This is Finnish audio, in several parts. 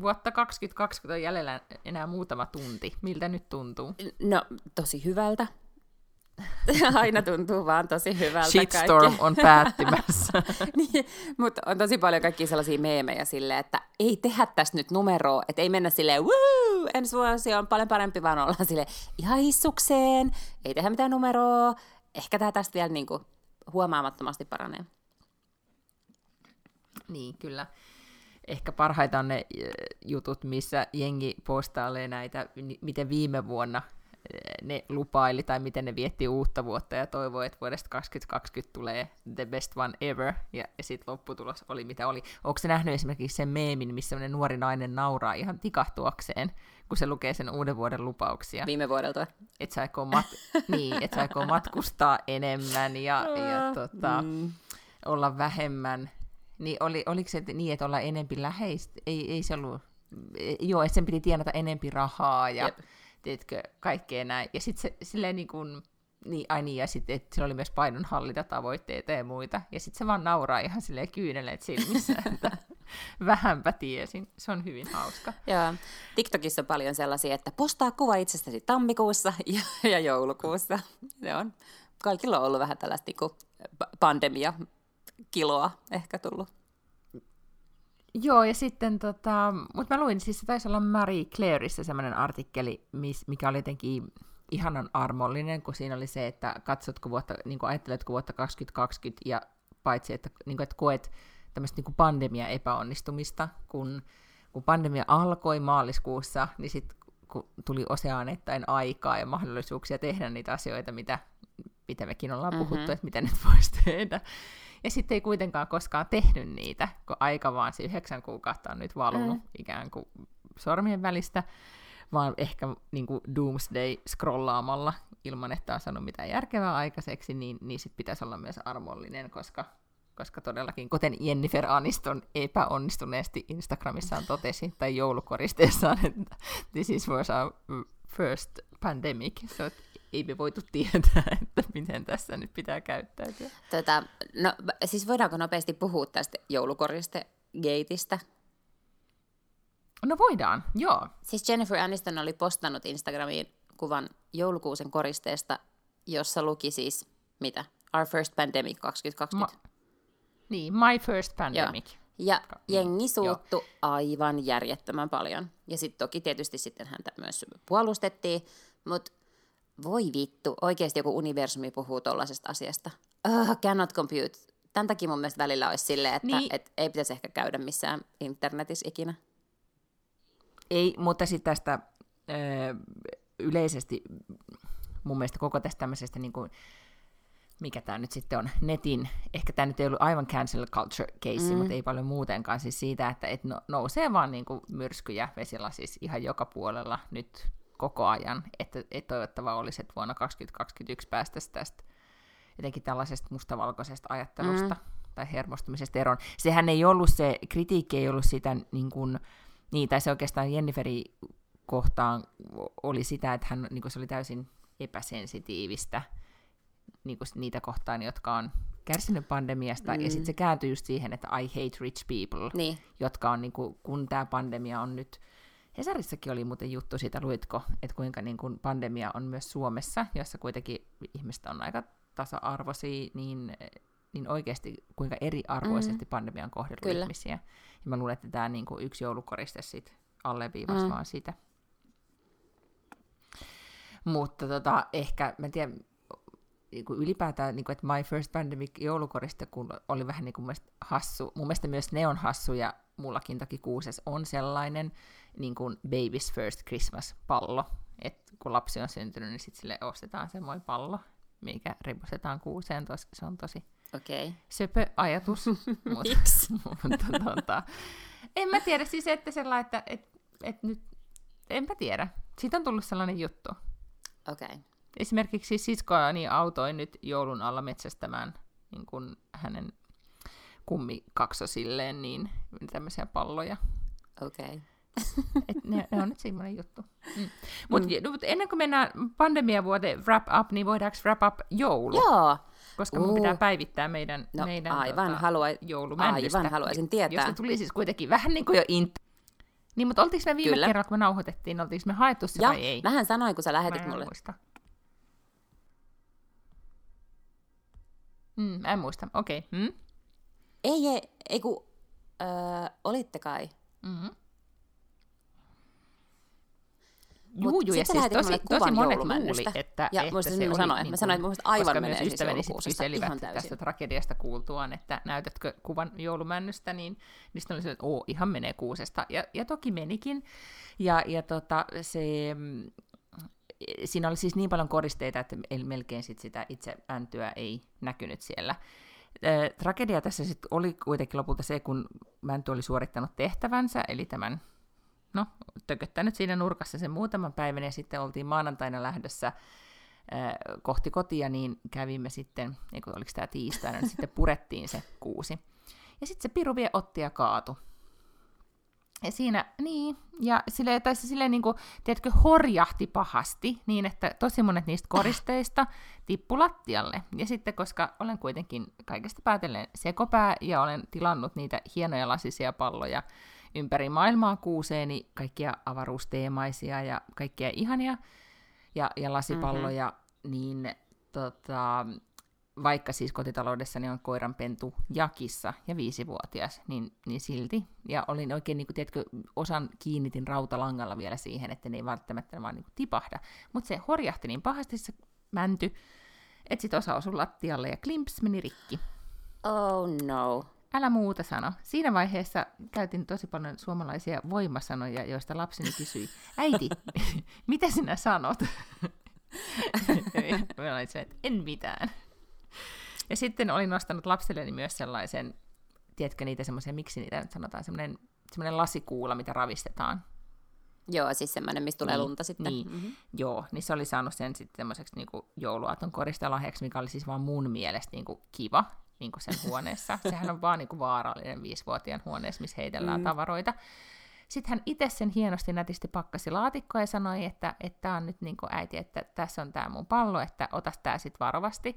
Vuotta 2020 on jäljellä enää muutama tunti. Miltä nyt tuntuu? No, tosi hyvältä. Aina tuntuu vaan tosi hyvältä Shitstorm kaikki. on päättymässä. niin, mutta on tosi paljon kaikkia sellaisia meemejä silleen, että ei tehdä tästä nyt numeroa, että ei mennä silleen, woo, ensi vuosi on paljon parempi, vaan ollaan silleen ihan hissukseen, ei tehdä mitään numeroa, ehkä tämä tästä vielä niin kuin huomaamattomasti paranee. niin, kyllä. Ehkä parhaita on ne jutut, missä jengi postailee näitä, miten viime vuonna ne lupaili tai miten ne vietti uutta vuotta ja toivoi, että vuodesta 2020 tulee the best one ever, ja, ja sitten lopputulos oli mitä oli. Onko se nähnyt esimerkiksi sen meemin, missä nuori nainen nauraa ihan tikahtuakseen, kun se lukee sen uuden vuoden lupauksia? Viime vuodelta. Että sä mat- niin, et sä matkustaa enemmän ja, ja tota, Mm. olla vähemmän. Niin oli, oliko se niin, että olla enempi läheistä? Ei, ei se ollut, e- joo, että sen piti tienata enempi rahaa ja Jep. tiedätkö, kaikkea näin. Ja sitten se silleen niin kuin, niin, ai niin, ja sitten, että sillä oli myös painonhallintatavoitteita ja muita. Ja sitten se vaan nauraa ihan silleen kyyneleet silmissä, että vähänpä tiesin. Se on hyvin hauska. Joo. TikTokissa on paljon sellaisia, että postaa kuva itsestäsi tammikuussa ja, ja joulukuussa. Se on. Kaikilla on ollut vähän tällaista niin kuin pandemia kiloa ehkä tullut. Joo, ja sitten tota, mutta mä luin, siis se taisi olla Marie Claireissa semmoinen artikkeli, mis, mikä oli jotenkin ihanan armollinen, kun siinä oli se, että katsotko vuotta, niin kuin ajatteletko vuotta 2020, ja paitsi, että, niin kuin, että koet tämmöistä niin kuin pandemia epäonnistumista, kun, kun pandemia alkoi maaliskuussa, niin sitten kun tuli oseaanittain aikaa ja mahdollisuuksia tehdä niitä asioita, mitä, mitä mekin ollaan puhuttu, Mhm. että mitä nyt voisi tehdä, ja sitten ei kuitenkaan koskaan tehnyt niitä, kun aika vaan se yhdeksän kuukautta on nyt valunut Mm. ikään kuin sormien välistä, vaan ehkä niin kuin doomsday scrollaamalla ilman, että on saanut mitään järkevää aikaiseksi, niin, niin sit pitäisi olla myös armollinen, koska, koska todellakin, kuten Jennifer Aniston epäonnistuneesti Instagramissaan totesi, tai joulukoristeessaan, että this is was our first pandemic, so ei me voitu tietää, että miten tässä nyt pitää käyttäytyä. Tota, no, siis voidaanko nopeasti puhua tästä joulukoriste-geitistä? No voidaan, joo. Siis Jennifer Aniston oli postannut Instagramiin kuvan joulukuusen koristeesta, jossa luki siis, mitä? Our First Pandemic 2020. Ma- niin, my first pandemic. Ja Ka- jengi suuttu aivan järjettömän paljon. Ja sitten toki tietysti sitten häntä myös puolustettiin, mutta voi vittu, oikeasti joku universumi puhuu tollaisesta asiasta. Uh, cannot compute. Tämän takia mun mielestä välillä olisi silleen, että Niin. et ei pitäisi ehkä käydä missään internetissä ikinä. Ei, mutta sitten tästä ö, yleisesti mun mielestä koko tästä tämmöisestä niin kuin, mikä tämä nyt sitten on, netin, ehkä tämä nyt ei ollut aivan cancel culture case, mm. mutta ei paljon muutenkaan, siis siitä, että et no, nousee vaan niin kuin myrskyjä vesilasissa ihan joka puolella nyt koko ajan, että et toivottavaa olisi, että vuonna 2021 päästäisiin tästä jotenkin tällaisesta mustavalkoisesta ajattelusta mm. tai hermostumisesta eroon. Sehän ei ollut se, kritiikki ei ollut sitä niin kuin, niin, tai se oikeastaan Jenniferi kohtaan oli sitä, että hän, niin kuin se oli täysin epäsensitiivistä niin kuin niitä kohtaan, jotka on kärsinyt pandemiasta, mm. ja sitten se kääntyi just siihen, että I hate rich people, Niin, jotka on, niin kuin, kun tämä pandemia on nyt, Hesarissakin oli muuten juttu siitä, luitko, että kuinka niin kuin pandemia on myös Suomessa, jossa kuitenkin ihmiset on aika tasa-arvoisia, niin, niin oikeasti kuinka eriarvoisesti mm. pandemia on kohdellut Kyllä. ihmisiä. Ja mä luulen, että tämä niin kuin yksi joulukoriste sit alleviivasi Mm. vaan sitä. Mutta tota, ehkä, mä en tiedä, niin kuin ylipäätään, niin kuin, että My First Pandemic joulukoriste kun oli vähän niin kuin hassu. Mun mielestä myös ne on hassu, ja mullakin toki kuuses on sellainen niin kuin Baby's First Christmas-pallo. että kun lapsi on syntynyt, niin sitten sille ostetaan semmoinen pallo, mikä ripustetaan kuuseen. Tos, se on tosi. Okay. söpö ajatus. Miksi? mutta tota, en mä tiedä siis, että sellainen, että et, et nyt enpä tiedä. Siitä on tullut sellainen juttu. Okei. Okay. Esimerkiksi siskoani autoin nyt joulun alla metsästämään niin kuin hänen kummikaksosilleen niin tämmöisiä palloja. Okei. Okay. Et ne, ne on nyt semmoinen juttu. Mm. Mutta mm. mut ennen kuin mennään pandemiavuoteen wrap up, niin voidaanko wrap up joulu? Joo. Koska mun pitää päivittää meidän, no, meidän aivan, tota, halua, Aivan, haluaisin tietää. Jos se tuli siis kuitenkin vähän niin kuin jo int... Niin, mutta oltiinko me viime Kyllä. kerralla, kun me nauhoitettiin, oltiinko me haettu se vai ei? vähän sanoin, kun sä lähetit mulle. Muista. Mm, mä en muista, okei. Okay. Hmm? Ei, ei, ei kun, öö, olitte kai. Mm-hmm. Juu, juu, ja siis tosi, tosi monet luuli, että, ja että se oli, sanoin, niin mä sanoin, että mun aivan koska menee siis kyselivät tästä tragediasta kuultuaan, että näytätkö kuvan joulumännystä, niin niistä oli se, että oo, ihan menee kuusesta. Ja, ja toki menikin. Ja, ja tota, se, mm, siinä oli siis niin paljon koristeita, että melkein sit sitä itse äntyä ei näkynyt siellä. Tragedia tässä sitten oli kuitenkin lopulta se, kun Mänty oli suorittanut tehtävänsä, eli tämän no, tököttänyt siinä nurkassa sen muutaman päivän, ja sitten oltiin maanantaina lähdössä äh, kohti kotia, niin kävimme sitten, eikö oliko tämä tiistaina, niin sitten purettiin se kuusi. Ja sitten se piru vie otti ja kaatu. Ja siinä, niin, ja sille, tai se silleen niin kuin, tiedätkö, horjahti pahasti, niin että tosi monet niistä koristeista tippu lattialle. Ja sitten, koska olen kuitenkin kaikesta päätellen sekopää, ja olen tilannut niitä hienoja lasisia palloja, ympäri maailmaa kuuseeni, kaikkia avaruusteemaisia ja kaikkia ihania ja, ja lasipalloja, mm-hmm. niin tota, vaikka siis kotitaloudessani on koiranpentu jakissa ja viisivuotias, niin, niin silti. Ja olin oikein, niin kuin, tiedätkö, osan kiinnitin rautalangalla vielä siihen, että ne ei välttämättä vaan niin kuin, tipahda. Mutta se horjahti niin pahasti se mänty, että sitten osa osui lattialle ja klimps meni rikki. Oh no. Älä muuta sano. Siinä vaiheessa käytin tosi paljon suomalaisia voimasanoja, joista lapseni kysyi, äiti, mitä sinä sanot? Mä olin se, että en mitään. Ja sitten olin nostanut lapselleni myös sellaisen, tiedätkö niitä semmoisia, miksi niitä nyt sanotaan, semmoinen, semmoinen lasikuula, mitä ravistetaan. Joo, siis semmoinen, mistä tulee niin, lunta sitten. Niin, mm-hmm. Joo, niin se oli saanut sen sitten semmoiseksi niin jouluaaton koristelahjaksi, mikä oli siis vaan mun mielestä niin kuin kiva niin kuin sen huoneessa. Sehän on vaan niin kuin vaarallinen viisivuotiaan huoneessa, missä heitellään mm. tavaroita. Sitten hän itse sen hienosti nätisti pakkasi laatikkoa ja sanoi, että tämä on nyt niin kuin äiti, että tässä on tämä mun pallo, että ota tämä sitten varovasti.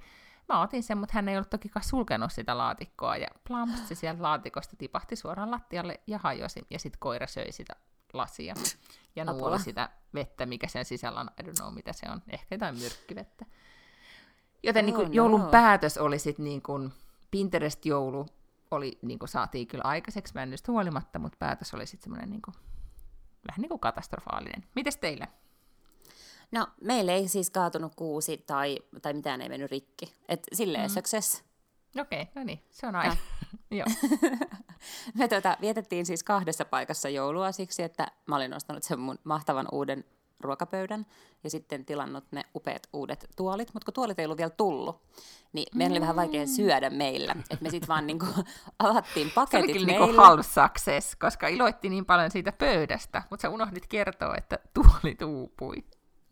Mä otin sen, mutta hän ei ollut toki sulkenut sitä laatikkoa ja plamps sieltä laatikosta tipahti suoraan lattialle ja hajosi. Ja sitten koira söi sitä lasia ja nuoli sitä vettä, mikä sen sisällä on. I don't know, mitä se on. Ehkä jotain myrkkyvettä. Joten oh, niin kuin, no. joulun päätös oli sitten niin kuin, Pinterest-joulu oli, niin kuin saatiin kyllä aikaiseksi männystä huolimatta, mutta päätös oli sitten semmoinen niin kuin, vähän niin kuin katastrofaalinen. Mites teille? No, meille ei siis kaatunut kuusi tai, tai mitään ei mennyt rikki. Et silleen mm. success. Okei, okay, no niin, se on aina. Joo. Me tuota, vietettiin siis kahdessa paikassa joulua siksi, että mä olin ostanut sen mun mahtavan uuden ruokapöydän ja sitten tilannut ne upeat uudet tuolit, mutta kun tuolit ei ollut vielä tullut, niin meidän mm. oli vähän vaikea syödä meillä. Että me sitten vaan niinku avattiin paketit Se oli niinku half success, koska iloitti niin paljon siitä pöydästä, mutta sä unohdit kertoa, että tuoli tuupui.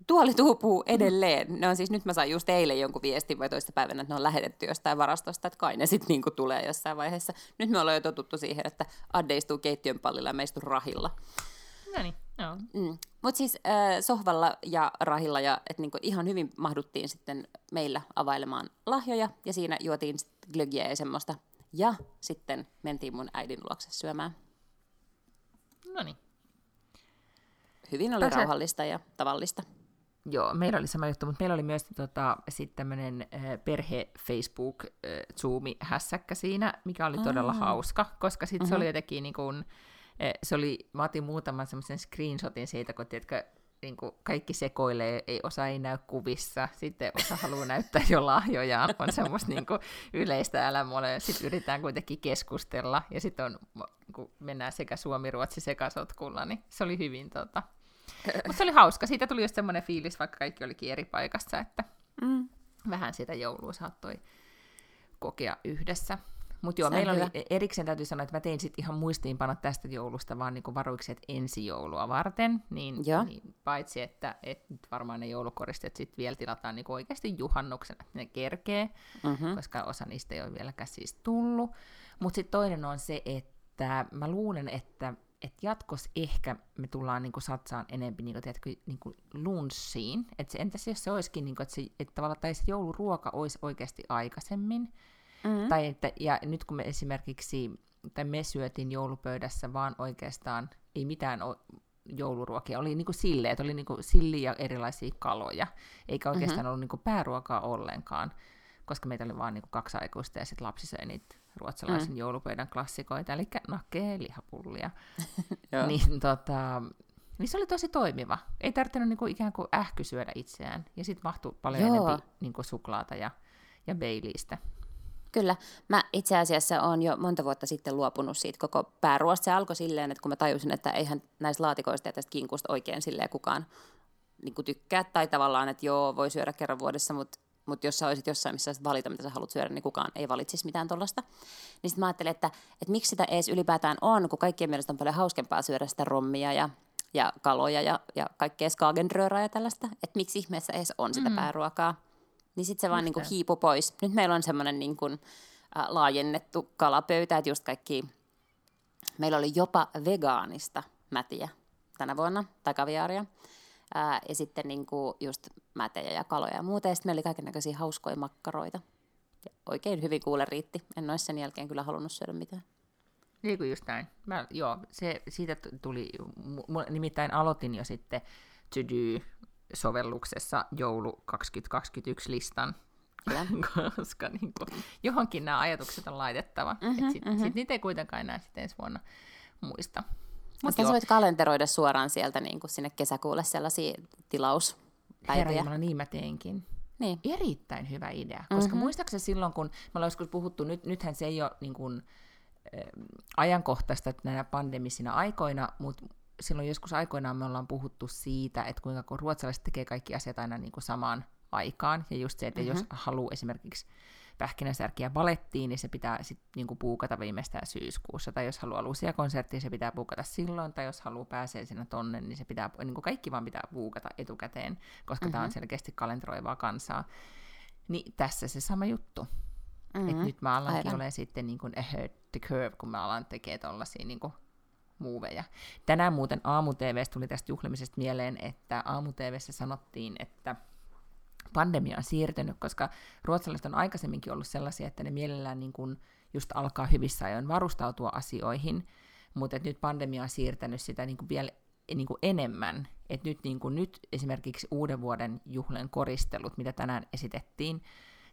Tuoli tuupuu edelleen. Ne on siis, nyt mä sain just eilen jonkun viestin vai toista päivänä, että ne on lähetetty jostain varastosta, että kai ne sitten niinku tulee jossain vaiheessa. Nyt me ollaan jo totuttu siihen, että Adde istuu keittiön pallilla ja me istuu rahilla. No niin, joo. Mm. Mutta siis äh, sohvalla ja rahilla, ja et niinku ihan hyvin mahduttiin sitten meillä availemaan lahjoja, ja siinä juotiin glögiä ja semmoista. Ja sitten mentiin mun äidin luokse syömään. No niin. Hyvin oli Tässä... rauhallista ja tavallista. Joo, meillä oli sama juttu, mutta meillä oli myös tota, sitten tämmöinen äh, perhe-Facebook äh, Zoomi-hässäkkä siinä, mikä oli todella Aa. hauska, koska sitten mm-hmm. se oli jotenkin niin kuin, se oli, mä otin muutaman semmoisen screenshotin siitä, kun tiedätkö, niin kuin kaikki sekoilee, ei osa ei näy kuvissa, sitten osa haluaa näyttää jo lahjojaan, on semmoista niin kuin yleistä älämolle, sitten yritetään kuitenkin keskustella, ja sitten on, kun mennään sekä Suomi-Ruotsi sekasotkulla, niin se oli hyvin tota... Mutta se oli hauska, siitä tuli just semmoinen fiilis, vaikka kaikki olikin eri paikassa, että mm. vähän sitä joulua saattoi kokea yhdessä. Mutta joo, meillä oli hyvä. erikseen täytyy sanoa, että mä tein sitten ihan muistiinpanot tästä joulusta vaan niinku varuikset ensi joulua varten, niin, Joo. niin paitsi, että et nyt varmaan ne joulukoristeet sitten vielä tilataan niinku oikeasti juhannuksena, että ne kerkee, Mm-hmm. koska osa niistä ei ole vieläkään siis tullut. Mutta sitten toinen on se, että mä luulen, että et jatkos ehkä me tullaan niinku satsaan enemmän niinku, tiedätkö, niinku lunssiin. Et se, entäs jos se olisikin, niinku, että se, et tavallaan, tai se jouluruoka olisi oikeasti aikaisemmin. Mm-hmm. Tai että, ja nyt kun me esimerkiksi, tai me syötiin joulupöydässä vaan oikeastaan, ei mitään o- jouluruokia, oli niinku silleen, että oli niinku silli ja erilaisia kaloja, eikä oikeastaan mm-hmm. ollut niinku pääruokaa ollenkaan, koska meitä oli vaan niinku kaksi aikuista ja sitten lapsi söi niitä ruotsalaisen mm. joulupöydän klassikoita, eli nakkeja ja lihapullia. Niin, tota, niin se oli tosi toimiva. Ei tarvinnut niinku ikään kuin ähky syödä itseään. Ja sitten mahtui paljon Joo. enemmän niinku suklaata ja, ja Baileystä. Kyllä. Mä itse asiassa olen jo monta vuotta sitten luopunut siitä koko pääruoasta. Se alkoi silleen, että kun mä tajusin, että eihän näistä laatikoista ja tästä kinkusta oikein silleen kukaan niin kuin tykkää. Tai tavallaan, että joo, voi syödä kerran vuodessa, mutta mutta jos sä olisit jossain, missä valita, mitä sä haluat syödä, niin kukaan ei valitsisi mitään tuollaista. Niin sitten mä ajattelin, että, että miksi sitä edes ylipäätään on, kun kaikkien mielestä on paljon hauskempaa syödä sitä rommia ja, ja kaloja ja, ja kaikkea skagenrööraa ja tällaista. Että miksi ihmeessä edes on sitä mm. pääruokaa. Niin sitten se vaan niinku näin. hiipu pois. Nyt meillä on semmoinen niinku, äh, laajennettu kalapöytä, että just kaikki, meillä oli jopa vegaanista mätiä tänä vuonna, tai kaviaaria. Ää, ja sitten niinku just mätejä ja kaloja ja muuta. Ja sitten meillä oli kaikenlaisia hauskoja makkaroita. Ja oikein hyvin kuule riitti. En olisi sen jälkeen kyllä halunnut syödä mitään. Niin kuin just näin. Mä, joo, se, siitä tuli, mu- nimittäin aloitin jo sitten To Do-sovelluksessa joulu 2021 listan, Kyllä. koska niin kuin, johonkin nämä ajatukset on laitettava. Mhm, Mm-hmm, sit, mhm. sit niitä ei kuitenkaan enää sitten ensi vuonna muista. Mut Mutta sä voit kalenteroida suoraan sieltä niin kuin sinne kesäkuulle sellaisia herra tilauspäiviä. Jumala, niin mä teinkin. Niin. Erittäin hyvä idea, koska Mhm. mm-hmm. muistaakseni silloin, kun me ollaan joskus puhuttu, nyt, nythän se ei ole niin kuin, ajankohtaista näinä pandemisina aikoina, mutta silloin joskus aikoinaan me ollaan puhuttu siitä, että kuinka kun ruotsalaiset tekee kaikki asiat aina niin kuin samaan aikaan, ja just se, että mm-hmm. jos haluaa esimerkiksi pähkinäsärkiä balettiin, niin se pitää sitten niinku puukata viimeistään syyskuussa, tai jos haluaa lusia konserttia, se pitää puukata silloin, tai jos haluaa pääsee sinne tonne, niin se pitää, niinku kaikki vaan pitää puukata etukäteen, koska mm-hmm. tämä on selkeästi kalenteroivaa kansaa. Niin tässä se sama juttu. Mm-hmm. Et nyt mä alankin Aivan. ole sitten niin kuin ahead the curve, kun mä alan tekee tollasia niin muuveja. Tänään muuten aamu tuli tästä juhlimisesta mieleen, että aamu sanottiin, että pandemia on siirtynyt, koska ruotsalaiset on aikaisemminkin ollut sellaisia, että ne mielellään niin kuin just alkaa hyvissä ajoin varustautua asioihin, mutta nyt pandemia on siirtänyt sitä niin kuin vielä niin kuin enemmän. Et nyt, niin kuin, nyt esimerkiksi uuden vuoden juhlen koristelut, mitä tänään esitettiin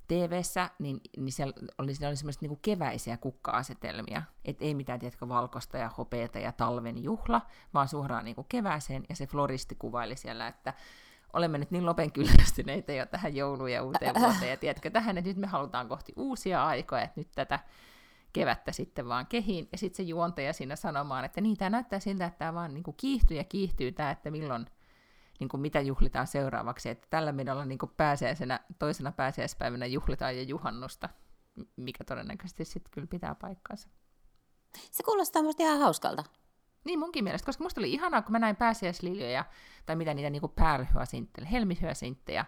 tv niin, niin siellä oli, siellä oli semmoisia niin keväisiä kukka-asetelmia. Et ei mitään, tiedätkö, valkoista ja hopeata ja talven juhla, vaan suoraan niin kuin kevääseen. Ja se floristi kuvaili siellä, että olemme nyt niin lopen kyllästyneitä jo tähän jouluun ja uuteen vuoteen, ja tiedätkö, tähän, että nyt me halutaan kohti uusia aikoja, että nyt tätä kevättä sitten vaan kehiin, ja sitten se juontaja siinä sanomaan, että niin, tämä näyttää siltä, että tämä vaan niin kuin kiihtyy ja kiihtyy tämä, että milloin, niin kuin mitä juhlitaan seuraavaksi, että tällä menolla niin kuin pääsiäisenä, toisena pääsiäispäivänä juhlitaan jo juhannusta, mikä todennäköisesti sitten kyllä pitää paikkansa. Se kuulostaa musta ihan hauskalta. Niin munkin mielestä, koska musta oli ihanaa, kun mä näin pääsiäisliljoja, tai mitä niitä niinku pärlhyösinttejä, helmihyösinttejä,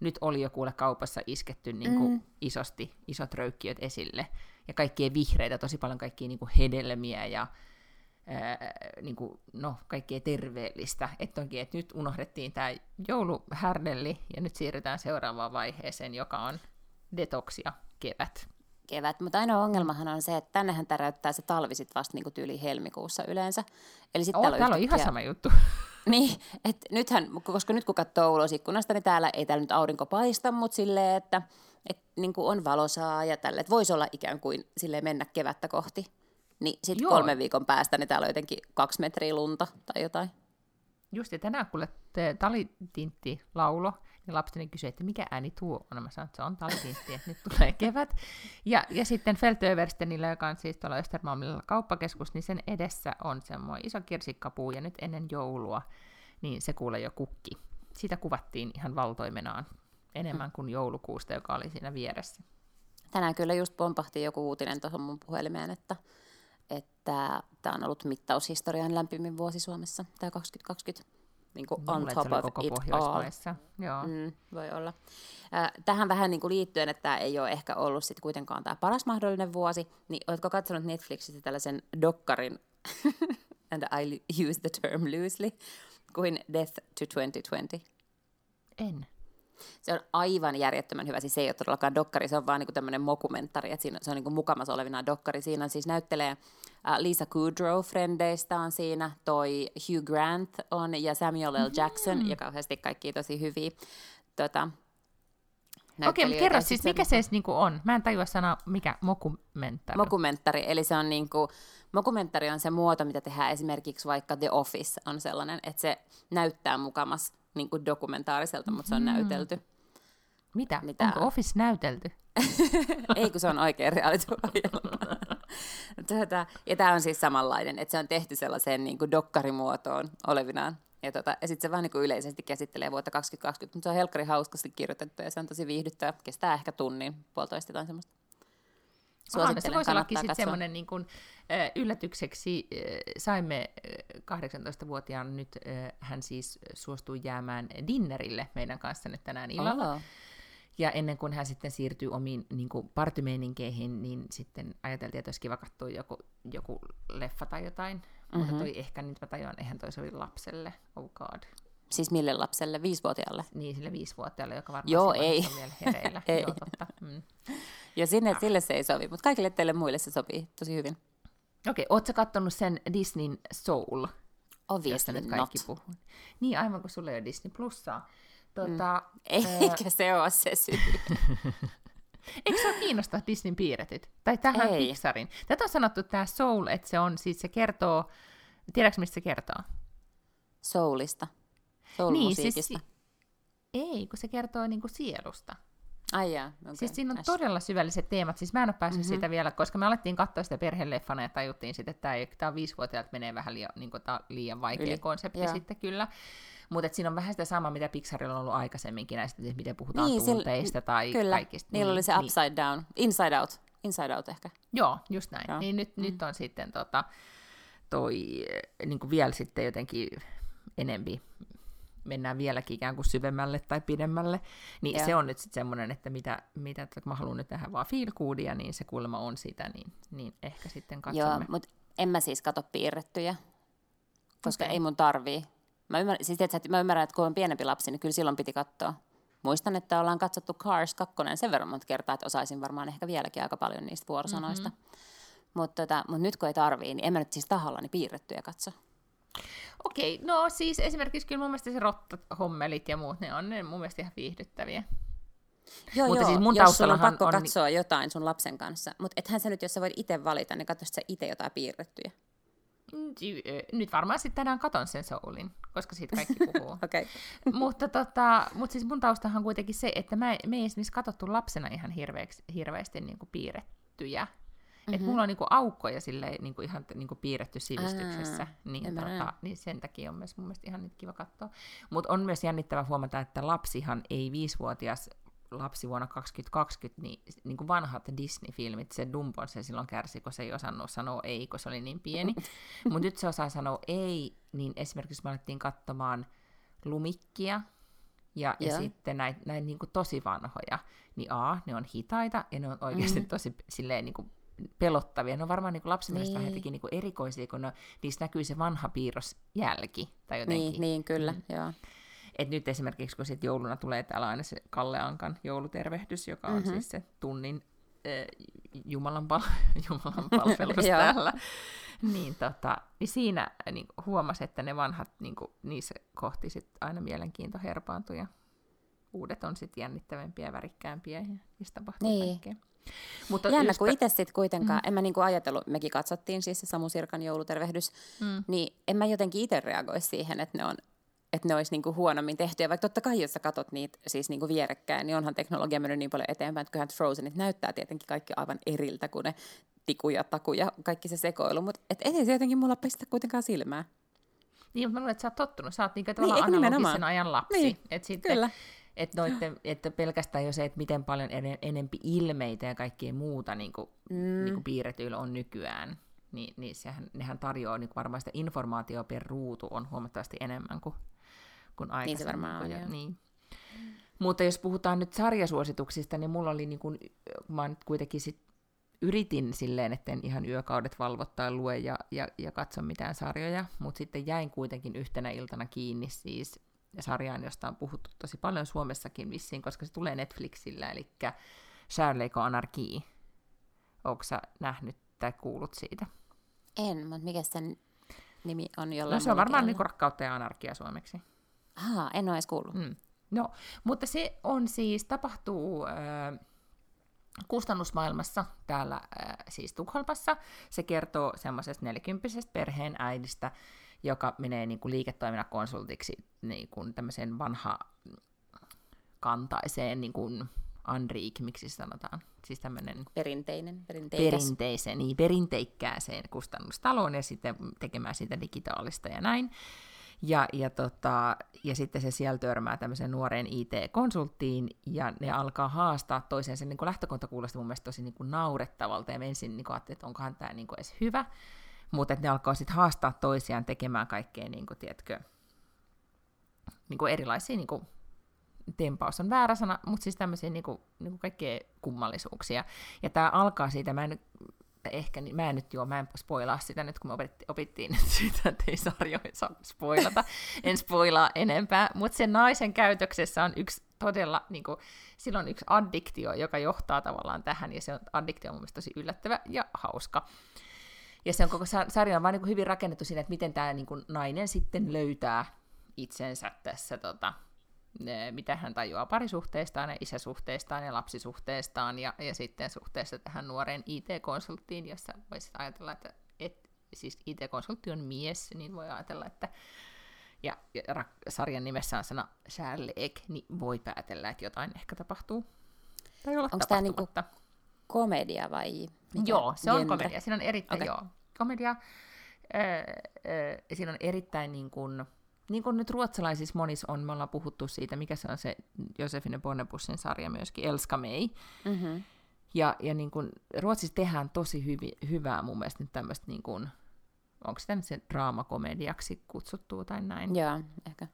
nyt oli jo kuule kaupassa isketty niinku mm. isosti, isot röykkiöt esille, ja kaikkia vihreitä, tosi paljon kaikkia niinku hedelmiä ja ää, niinku, no, kaikkea terveellistä. Että onkin, että nyt unohdettiin tämä jouluhärdelli, ja nyt siirrytään seuraavaan vaiheeseen, joka on detoksia kevät. kevät, mutta ainoa ongelmahan on se, että tännehän täräyttää se talvi sit vasta niinku tyyli helmikuussa yleensä. Eli sitten Oh, täällä, täällä on ihan sama juttu. Niin, että nythän, koska nyt kun katsoo ulos ikkunasta, niin täällä ei täällä nyt aurinko paista, mutta silleen, että et, niin kuin on valosaa ja tälle, että voisi olla ikään kuin silleen mennä kevättä kohti. Niin sitten kolmen viikon päästä, niin täällä on jotenkin kaksi metriä lunta tai jotain. Just ja tänään kuule te talitintti laulo, niin lapseni kysyi, että mikä ääni tuo on. Mä sanoin, että se on talitintti, että nyt tulee kevät. Ja, ja sitten Feltöverstenillä, joka on siis tuolla Östermalmilla kauppakeskus, niin sen edessä on semmoinen iso kirsikkapuu, ja nyt ennen joulua, niin se kuule jo kukki. Siitä kuvattiin ihan valtoimenaan enemmän kuin joulukuusta, joka oli siinä vieressä. Tänään kyllä just pompahti joku uutinen tuohon mun puhelimeen, että että tämä on ollut mittaushistorian lämpimin vuosi Suomessa, tämä 2020. Niin kuin on top of koko it all. Joo. Mm, voi olla. Äh, tähän vähän niin kuin liittyen, että tämä ei ole ehkä ollut sit kuitenkaan tämä paras mahdollinen vuosi, niin oletko katsonut Netflixistä tällaisen dokkarin, and I use the term loosely, kuin Death to 2020? En. Se on aivan järjettömän hyvä. Siis se ei ole todellakaan dokkari, se on vaan niinku tämmöinen mokumentari, että siinä, se on niinku mukamassa olevina dokkari. Siinä on siis näyttelee uh, Lisa Kudrow Frendeistä on siinä, toi Hugh Grant on ja Samuel L. Jackson, mm-hmm. ja kauheasti kaikki tosi hyviä tota, Okei, okay, kerro siis, mikä se edes niinku on? Mä en tajua sanoa, mikä mokumentari. Mokumentari, eli se on niinku, mokumentari on se muoto, mitä tehdään esimerkiksi vaikka The Office on sellainen, että se näyttää mukamas niin kuin dokumentaariselta, mutta se on mm. näytelty. Mitä? Mitä? Onko Office näytelty? Ei, kun se on oikein reality tuota, Ja tämä on siis samanlainen, että se on tehty sellaiseen niin kuin dokkarimuotoon olevinaan. Ja, tota, ja sitten se vähän niin kuin yleisesti käsittelee vuotta 2020, mutta se on helkkari hauskasti kirjoitettu ja se on tosi viihdyttävä. Kestää ehkä tunnin, puolitoista tai semmoista. Suosittelen, se voisi ollakin sitten semmoinen niin kuin, yllätykseksi saimme 18-vuotiaan nyt, hän siis suostui jäämään dinnerille meidän kanssa nyt tänään illalla. Oh. Ja ennen kuin hän sitten siirtyy omiin niin kuin partimeininkeihin, niin sitten ajateltiin, että olisi kiva katsoa joku, joku leffa tai jotain. Mm-hmm. Mutta toi ehkä nyt mä tajuan, eihän toi sovi lapselle. Oh god. Siis mille lapselle? Viisivuotiaalle? Niin, sille viisivuotiaalle, joka varmaan Joo, ei. on vielä hereillä. ei. Joo, totta. Mm. Ja sinne, ja. sille se ei sovi, mutta kaikille teille muille se sopii tosi hyvin. Okei, ootko kattonut sen Disneyn Soul? Obviously nyt kaikki not. puhuu. Niin, aivan kuin sulle ei ole Disney Plussaa. Tota, mm. Eikä ää... se ole se syy. Eikö se ole kiinnostaa Disneyn piirretyt? Tai tähän ei. Pixarin. Tätä on sanottu tämä Soul, että se on, siis se kertoo, tiedätkö mistä se kertoo? Soulista. Soul-musiikista. Niin, siis, ei, kun se kertoo niinku sielusta. Ai jaa, okay. Siis siinä on Äs. todella syvälliset teemat. Siis mä en ole päässyt mm-hmm. sitä vielä, koska me alettiin katsoa sitä perheleffana ja tajuttiin sitten, että tämä, tämä viisivuotiaat menee vähän liian, niin kuin, tämä liian vaikea Yli. konsepti Joo. sitten kyllä. Mutta siinä on vähän sitä samaa, mitä Pixarilla on ollut aikaisemminkin näistä, että miten puhutaan niin, tunteista tai kyllä. kaikista. Niillä niin, oli se niin. upside down, inside out, inside out ehkä. Joo, just näin. Joo. Niin nyt, mm. nyt on sitten tota, toi niin kuin vielä sitten jotenkin enempi mennään vieläkin ikään kuin syvemmälle tai pidemmälle, niin Joo. se on nyt sitten semmoinen, että mitä, mitä että mä haluan nyt tehdä vaan feel goodia, niin se kulma on sitä, niin, niin ehkä sitten katsomme. Joo, mutta en mä siis katso piirrettyjä, koska okay. ei mun tarvii. Mä ymmärrän, siis tiedätkö, että mä ymmärrän, että kun on pienempi lapsi, niin kyllä silloin piti katsoa. Muistan, että ollaan katsottu Cars 2 sen verran monta kertaa, että osaisin varmaan ehkä vieläkin aika paljon niistä vuorosanoista. Mm-hmm. Mutta tota, mut nyt kun ei tarvii, niin en mä nyt siis tahallani piirrettyjä katso. Okei, no siis esimerkiksi kyllä mun mielestä se rottahommelit ja muut, ne on ne mun mielestä ihan viihdyttäviä. Joo, Mutta joo, siis mun jos sulla on pakko on... katsoa jotain sun lapsen kanssa, mutta ethän sä nyt, jos sä voit itse valita, niin katsoisit sä itse jotain piirrettyjä. Nyt varmaan sitten tänään katon sen soulin, koska siitä kaikki puhuu. okay. mutta, tota, mutta siis mun taustahan on kuitenkin se, että mä, me ei esimerkiksi katsottu lapsena ihan hirveästi, hirveästi niin kuin piirrettyjä Mm-hmm. Että mulla on niinku aukkoja sille niinku ihan niinku piirretty sivistyksessä, niin, tota, niin sen takia on myös mun mielestä ihan kiva katsoa. Mutta on myös jännittävä huomata, että lapsihan ei viisivuotias lapsi vuonna 2020, niin, niin kuin vanhat Disney-filmit, se Dumbo se silloin kärsi, kun se ei osannut sanoa ei, kun se oli niin pieni. Mutta nyt se osaa sanoa ei, niin esimerkiksi me alettiin katsomaan Lumikkia, ja, ja sitten näitä näit niin tosi vanhoja, niin A, ne on hitaita, ja ne on oikeasti mm-hmm. tosi silleen niin kuin pelottavia. Ne on varmaan niin lapsen niin. vähän jotenkin niin erikoisia, kun ne, niissä näkyy se vanha piirrosjälki. Tai jotenkin. Niin, niin kyllä, mm. joo. Et nyt esimerkiksi, kun sit jouluna tulee täällä aina se Kalle Ankan joulutervehdys, joka on mm-hmm. siis se tunnin äh, Jumalan, pal- Jumalan palvelus täällä, niin, tota, niin siinä niin huomasi, että ne vanhat, niin kuin, niissä kohti sit aina mielenkiinto herpaantui ja uudet on sitten jännittävämpiä ja värikkäämpiä ja niistä tapahtuu niin. kaikkea. Mutta Jännä, just... kun itse sitten kuitenkaan, mm. en mä niinku ajatellut, mekin katsottiin siis se Samu Sirkan joulutervehdys, mm. niin en mä jotenkin itse reagoi siihen, että ne on että ne olisi niinku huonommin tehtyjä, vaikka totta kai jos sä katot niitä siis niinku vierekkäin, niin onhan teknologia mennyt niin paljon eteenpäin, että kyllähän Frozenit näyttää tietenkin kaikki aivan eriltä kuin ne tiku ja taku ja kaikki se sekoilu, mutta et ei se jotenkin mulla pestä kuitenkaan silmää. Niin, mutta mä luulen, että sä oot tottunut, sä oot niinku niin, tavallaan analogisen ajan lapsi. Niin, et sitten, kyllä että, noitte, että pelkästään jo se, että miten paljon en, enempi ilmeitä ja kaikkea muuta niin kuin, mm. niin kuin piirretyillä on nykyään, niin, niin sehän, nehän tarjoaa niin varmaan sitä informaatiota per ruutu on huomattavasti enemmän kuin, kuin aikaisemmin. Niin se varmaan on, ja, niin. Mutta jos puhutaan nyt sarjasuosituksista, niin mulla oli, niin kuin, mä nyt kuitenkin sit yritin silleen, etten ihan yökaudet valvottaa lue ja, ja, ja katso mitään sarjoja, mutta sitten jäin kuitenkin yhtenä iltana kiinni siis sarjaan, josta on puhuttu tosi paljon Suomessakin vissiin, koska se tulee Netflixillä, eli Charlie's Anarchy. Onko sä nähnyt tai kuullut siitä? En, mutta mikä sen nimi on jollain No se on varmaan niin rakkautta ja anarkia suomeksi. Aha, en ole edes kuullut. Mm. No, mutta se on siis, tapahtuu äh, kustannusmaailmassa täällä äh, siis Tukholmassa. Se kertoo semmoisesta nelikymppisestä perheen äidistä, joka menee niin kuin liiketoiminnan konsultiksi niin kuin tämmöiseen vanha kantaiseen niin kuin Anriik, miksi sanotaan, siis tämmöinen perinteinen, perinteisen, niin perinteikkääseen kustannustaloon ja sitten tekemään sitä digitaalista ja näin. Ja, ja, tota, ja sitten se siellä törmää tämmöiseen nuoreen IT-konsulttiin, ja ne alkaa haastaa toisiaan. Sen niin lähtökohta kuulosti mun mielestä tosi niin kuin naurettavalta, ja ensin niin kuin ajattelin, että onkohan tämä niin kuin edes hyvä, mutta ne alkaa sitten haastaa toisiaan tekemään kaikkea, niin kuin, tiedätkö, niin kuin erilaisia, niin kuin, tempaus on väärä sana, mutta siis tämmöisiä niin kuin, niin kuin kaikkea kummallisuuksia. Ja tämä alkaa siitä, mä en ehkä, niin mä en nyt joo, mä en spoilaa sitä nyt, kun me opittiin, opittiin siitä, että ei sarjoja saa spoilata. en spoilaa enempää, mutta sen naisen käytöksessä on yksi todella, niin kuin, sillä on yksi addiktio, joka johtaa tavallaan tähän, ja se on, addiktio on mun mielestä tosi yllättävä ja hauska. Ja se on koko sarja on vaan niin kuin hyvin rakennettu siinä, että miten tämä niin kuin nainen sitten löytää itsensä tässä tota, mitä hän tajuaa parisuhteestaan ja isäsuhteestaan ja lapsisuhteestaan ja, ja sitten suhteessa tähän nuoreen IT-konsulttiin, jossa voisi ajatella, että et, siis IT-konsultti on mies, niin voi ajatella, että ja, ja sarjan nimessä on sana Charlie niin voi päätellä, että jotain ehkä tapahtuu. Tai olla Onko tämä niinku komedia vai mikä Joo, se genre? on komedia. Siinä on erittäin, okay. joo, komedia. Siinä on erittäin niin kuin, niin kuin nyt ruotsalaisissa monissa on, me ollaan puhuttu siitä, mikä se on se Josefine Bonnebussin sarja myöskin, Elska May. Mm-hmm. Ja, ja niin kuin, Ruotsissa tehdään tosi hyvi, hyvää mun mielestä nyt tämmöistä, niin kuin, onko sitä nyt se draamakomediaksi kutsuttu tai näin. Joo, ehkä.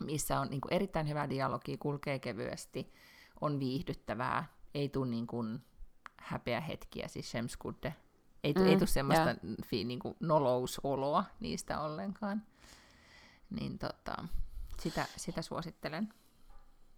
Missä on niin kuin, erittäin hyvää dialogia, kulkee kevyesti, on viihdyttävää, ei tule niin kuin, häpeä hetkiä, siis Shemskudde. Ei, mm, ei tule semmoista fi, niin kuin, nolousoloa niistä ollenkaan. Niin tota, sitä, sitä suosittelen.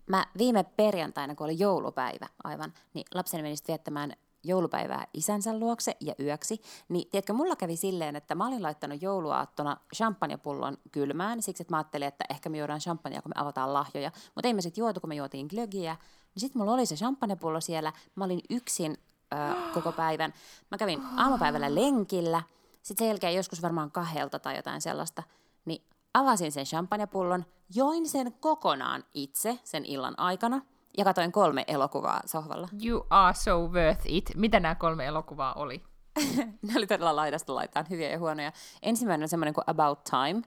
Mä viime perjantaina, kun oli joulupäivä aivan, niin lapseni meni viettämään joulupäivää isänsä luokse ja yöksi, niin tiedätkö, mulla kävi silleen, että mä olin laittanut jouluaattona champagnepullon kylmään, siksi että mä ajattelin, että ehkä me juodaan champagnea, kun me avataan lahjoja, mutta ei me sitten juotu, kun me juotiin glögiä, niin sitten mulla oli se champagnepullo siellä, mä olin yksin ö, koko päivän, mä kävin aamupäivällä lenkillä, sitten sen jälkeen joskus varmaan kahdelta tai jotain sellaista, niin avasin sen champagnepullon, join sen kokonaan itse sen illan aikana ja katoin kolme elokuvaa sohvalla. You are so worth it. Mitä nämä kolme elokuvaa oli? ne oli todella laidasta laitaan hyviä ja huonoja. Ensimmäinen on semmoinen kuin About Time,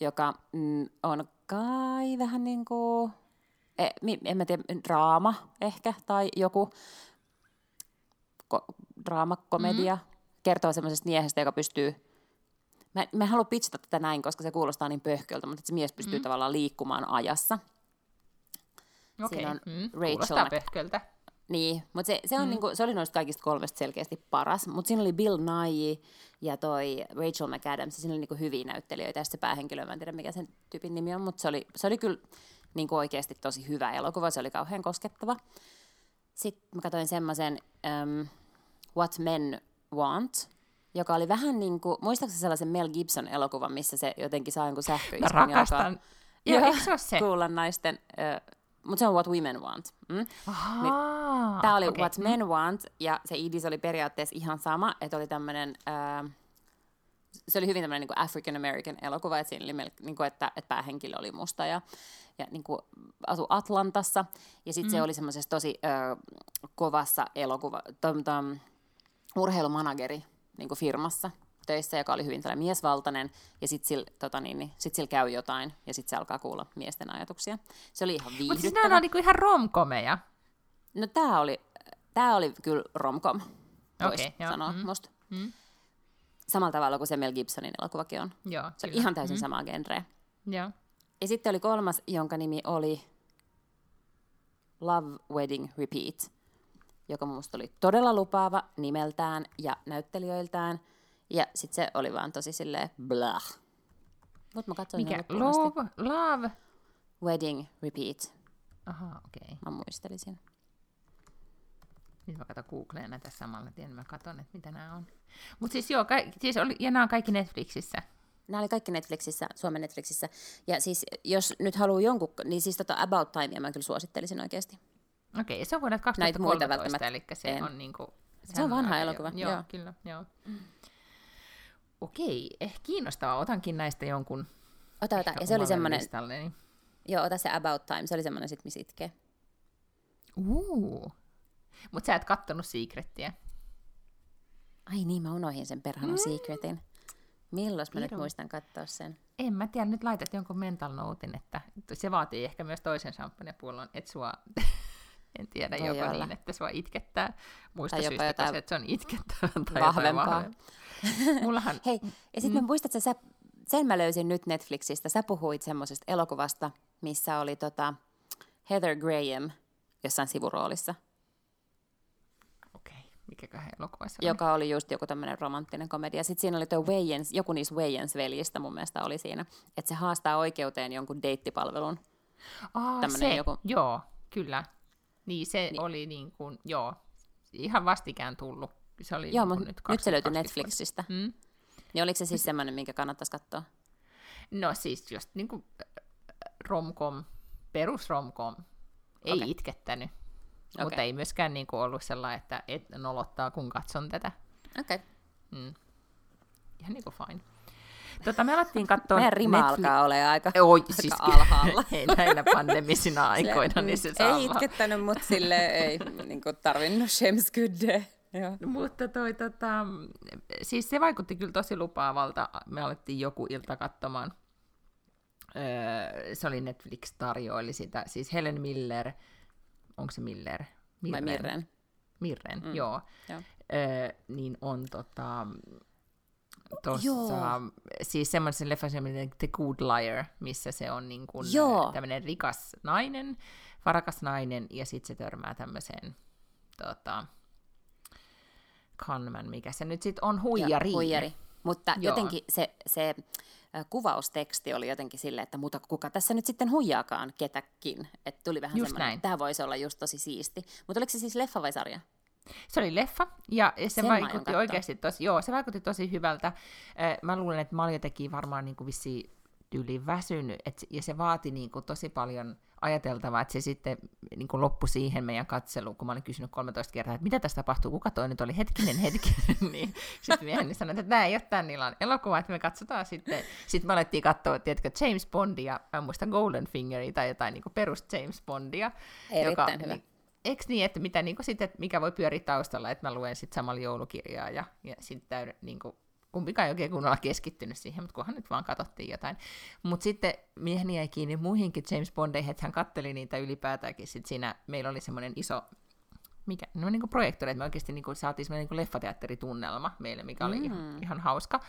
joka mm, on kai vähän niin kuin, e, en mä tiedä, draama ehkä, tai joku ko- draamakomedia. Mm. Kertoo semmoisesta miehestä, joka pystyy Mä, mä en halua pitchata tätä näin, koska se kuulostaa niin pöhköltä, mutta se mies pystyy mm. tavallaan liikkumaan ajassa. Okei, okay. mm. Rachel kuulostaa pöhköltä. Niin, mutta se, se, on mm. niinku, se oli noista kaikista kolmesta selkeästi paras. Mutta siinä oli Bill Nye ja toi Rachel McAdams. Siinä oli niinku hyviä näyttelijöitä ja se päähenkilö, mä en tiedä mikä sen tyypin nimi on, mutta se oli, se oli kyllä niinku oikeasti tosi hyvä elokuva. Se oli kauhean koskettava. Sitten mä katsoin semmoisen What Men Want, joka oli vähän niin kuin, muistaakseni sellaisen Mel Gibson elokuvan, missä se jotenkin saa jonkun sähköiskun, rakastan. Joo, eikö se se? Kuulla naisten, äh, mutta se on What Women Want. Mm? Niin, Tämä oli okay. What Men Want, ja se idis oli periaatteessa ihan sama, että oli tämmöinen... Äh, se oli hyvin tämmöinen niin African American elokuva, että siinä oli mel- niin kuin, että, että päähenkilö oli musta ja, ja niin kuin asui Atlantassa. Ja sitten mm. se oli semmoisessa tosi äh, kovassa elokuva, tom, tom, urheilumanageri niin kuin firmassa töissä, joka oli hyvin miesvaltainen, ja sitten sillä, tota niin, niin, sit sillä käy jotain, ja sitten se alkaa kuulla miesten ajatuksia. Se oli ihan Mutta siis viihdyttävä. nämä on niinku ihan romkomeja. No tämä oli, tää oli kyllä romcom, voisi joo, sanoa mm. musta. Mm. Samalla tavalla kuin se Mel Gibsonin elokuvakin on. Joo, Se on kyllä. ihan täysin mm. samaa genreä. Joo. Ja sitten oli kolmas, jonka nimi oli Love Wedding Repeat, joka musta oli todella lupaava nimeltään ja näyttelijöiltään. Ja sitten se oli vaan tosi silleen blah. Mutta mä katsoin Mikä? Love? Love? Wedding Repeat. Aha, okei. Okay. Mä muistelisin. Nyt mä katson Googleen näitä samalla tien, mä katson, että mitä nämä on. Mutta siis joo, ka- siis oli, ja nämä on kaikki Netflixissä. Nämä oli kaikki Netflixissä, Suomen Netflixissä. Ja siis jos nyt haluaa jonkun, niin siis tota About Timea mä kyllä suosittelisin oikeasti. Okei, se on vuodelta Näitä muita 2013, eli se en. on niinku... Se on vanha elokuva, jo- Joo, joo. kyllä, joo. Okei, eh, kiinnostavaa. Otankin näistä jonkun Ota, ota. Ja se oli semmoinen, listalleni. joo, ota se About Time. Se oli semmoinen sit, missä itkee. Uu. Mutta sä et kattonut Secrettiä. Ai niin, mä unohin sen perhanan mm. Secretin. Milloin mä nyt muistan katsoa sen? En mä tiedä, nyt laitat jonkun mental notein, että se vaatii ehkä myös toisen champagnepullon, että sua, en tiedä, Voi joko olla. niin, että sua itkettää muista Tai syystä, jotain koska että se on itkettävää tai vahvempaa. jotain vahvempaa. Mullahan, Hei, ja sitten mm. muistatko, sä, sen mä löysin nyt Netflixistä. Sä puhuit semmoisesta elokuvasta, missä oli tota Heather Graham jossain sivuroolissa, okei, okay, mikäköhän elokuva se oli? joka oli just joku tämmöinen romanttinen komedia. Sitten siinä oli tuo Wayans, joku niistä Wayans-veljistä mun mielestä oli siinä, että se haastaa oikeuteen jonkun deittipalvelun. Aa, tämmönen se, joku- joo, kyllä. Niin se niin. oli niin kuin, joo, ihan vastikään tullut. Se oli Joo, niin mutta nyt, nyt se löytyi 2020 Netflixistä. Mm. Niin oliko se siis semmoinen, minkä kannattaisi katsoa? No siis just niin kuin romcom, perus romcom. Ei okay. itkettänyt. Okay. Mutta ei myöskään niin kuin ollut sellainen, että et nolottaa, kun katson tätä. Okei. Okay. Mm. Ihan niin kuin fine. Tota, me alettiin katsoa... Meidän rima Netflix- alkaa olla aika, Oi, aika siis alhaalla. ei näinä pandemisina aikoina, niin se saa Ei itkettänyt, mutta sille ei niin kuin, tarvinnut James Goodia. Joo. Mutta toi, tota, siis se vaikutti kyllä tosi lupaavalta. Me alettiin joku ilta katsomaan. Öö, se oli Netflix tarjoili sitä. Siis Helen Miller, onko se Miller? Vai Mirren. Mirren, mm. joo. Joo. Öö, niin on tota, tossa, Joo. siis semmoisen leffan semmoinen The Good Liar, missä se on niin kuin Joo. tämmöinen rikas nainen, varakas nainen, ja sitten se törmää tämmöiseen tota, Conman, mikä se nyt sitten on, huijari. Ja, huijari. Mutta Joo. jotenkin se, se kuvausteksti oli jotenkin silleen, että mutta kuka tässä nyt sitten huijaakaan ketäkin. Että tuli vähän Just semmoinen, näin. tämä voisi olla just tosi siisti. Mutta oliko se siis leffa vai sarja? Se oli leffa, ja se Sen vaikutti oikeasti tosi, joo, se vaikutti tosi hyvältä. Eh, Mä luulen, että Malja teki varmaan niin vissiin tyyliin väsynyt, et, ja se vaati niin kuin tosi paljon ajateltavaa, että se sitten niin kuin loppui siihen meidän katseluun, kun mä olin kysynyt 13 kertaa, että mitä tässä tapahtuu, kuka toi nyt oli, hetkinen, hetkinen, niin sitten mieheni sanoi, että tämä ei ole tämän illan elokuva, että me katsotaan sitten, sitten me alettiin katsoa, tiedätkö, James Bondia, mä muista Golden Fingeria tai jotain niin kuin perus James Bondia, Erittäin hyvä. Eikö niin, että, mitä, niin sit, että mikä voi pyöriä taustalla, että mä luen sitten samalla joulukirjaa ja, ja sitten niin kuin, kumpikaan ei oikein kunnolla keskittynyt siihen, mutta kunhan nyt vaan katsottiin jotain. Mutta sitten mieheni jäi kiinni muihinkin James Bondeihin, että hän katteli niitä ylipäätäänkin. Sitten siinä meillä oli semmoinen iso mikä, no niin kuin projektori, että me oikeasti niin kuin saatiin semmoinen niin kuin leffateatteritunnelma meille, mikä oli mm. ihan, ihan hauska.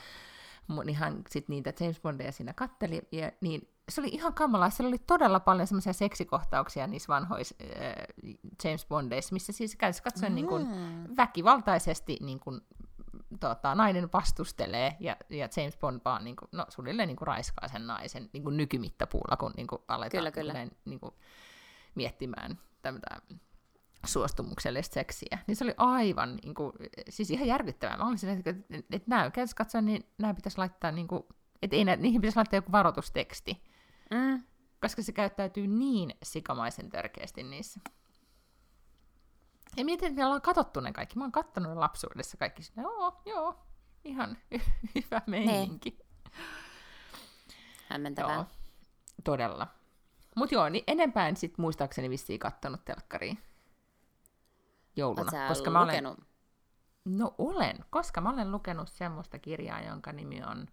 Niin hän sitten niitä James Bondeja siinä katteli, ja niin se oli ihan kamalaa. Siellä oli todella paljon semmoisia seksikohtauksia niissä vanhoissa äh, James Bondeissa, missä siis käytössä katsoen niin kuin väkivaltaisesti niin kuin, tota, nainen vastustelee, ja, ja James Bond vaan niin kuin, no, suunnilleen niin kuin raiskaa sen naisen niin kuin nykymittapuulla, kun niin kuin aletaan Kyllä, kyllä. Niin kuin, miettimään tämmöistä suostumuksellista seksiä, niin se oli aivan, niin kuin, siis ihan järkyttävää. Mä olisin, että, että, että nämä käytössä katsoen, niin nämä pitäisi laittaa, niin kuin, että ei nää, niihin pitäisi laittaa joku varoitusteksti, Mm. koska se käyttäytyy niin sikamaisen törkeästi niissä. Ja mietin, että me ollaan katsottu ne kaikki. Mä oon kattonut lapsuudessa kaikki. Sinne, joo, joo, ihan hyvä meininki. Hämmentävää. Joo, todella. Mutta joo, niin enempää en sit muistaakseni vissiin kattonut telkkariin jouluna. Sä koska mä olen, lukenut? No olen, koska mä olen lukenut semmoista kirjaa, jonka nimi on,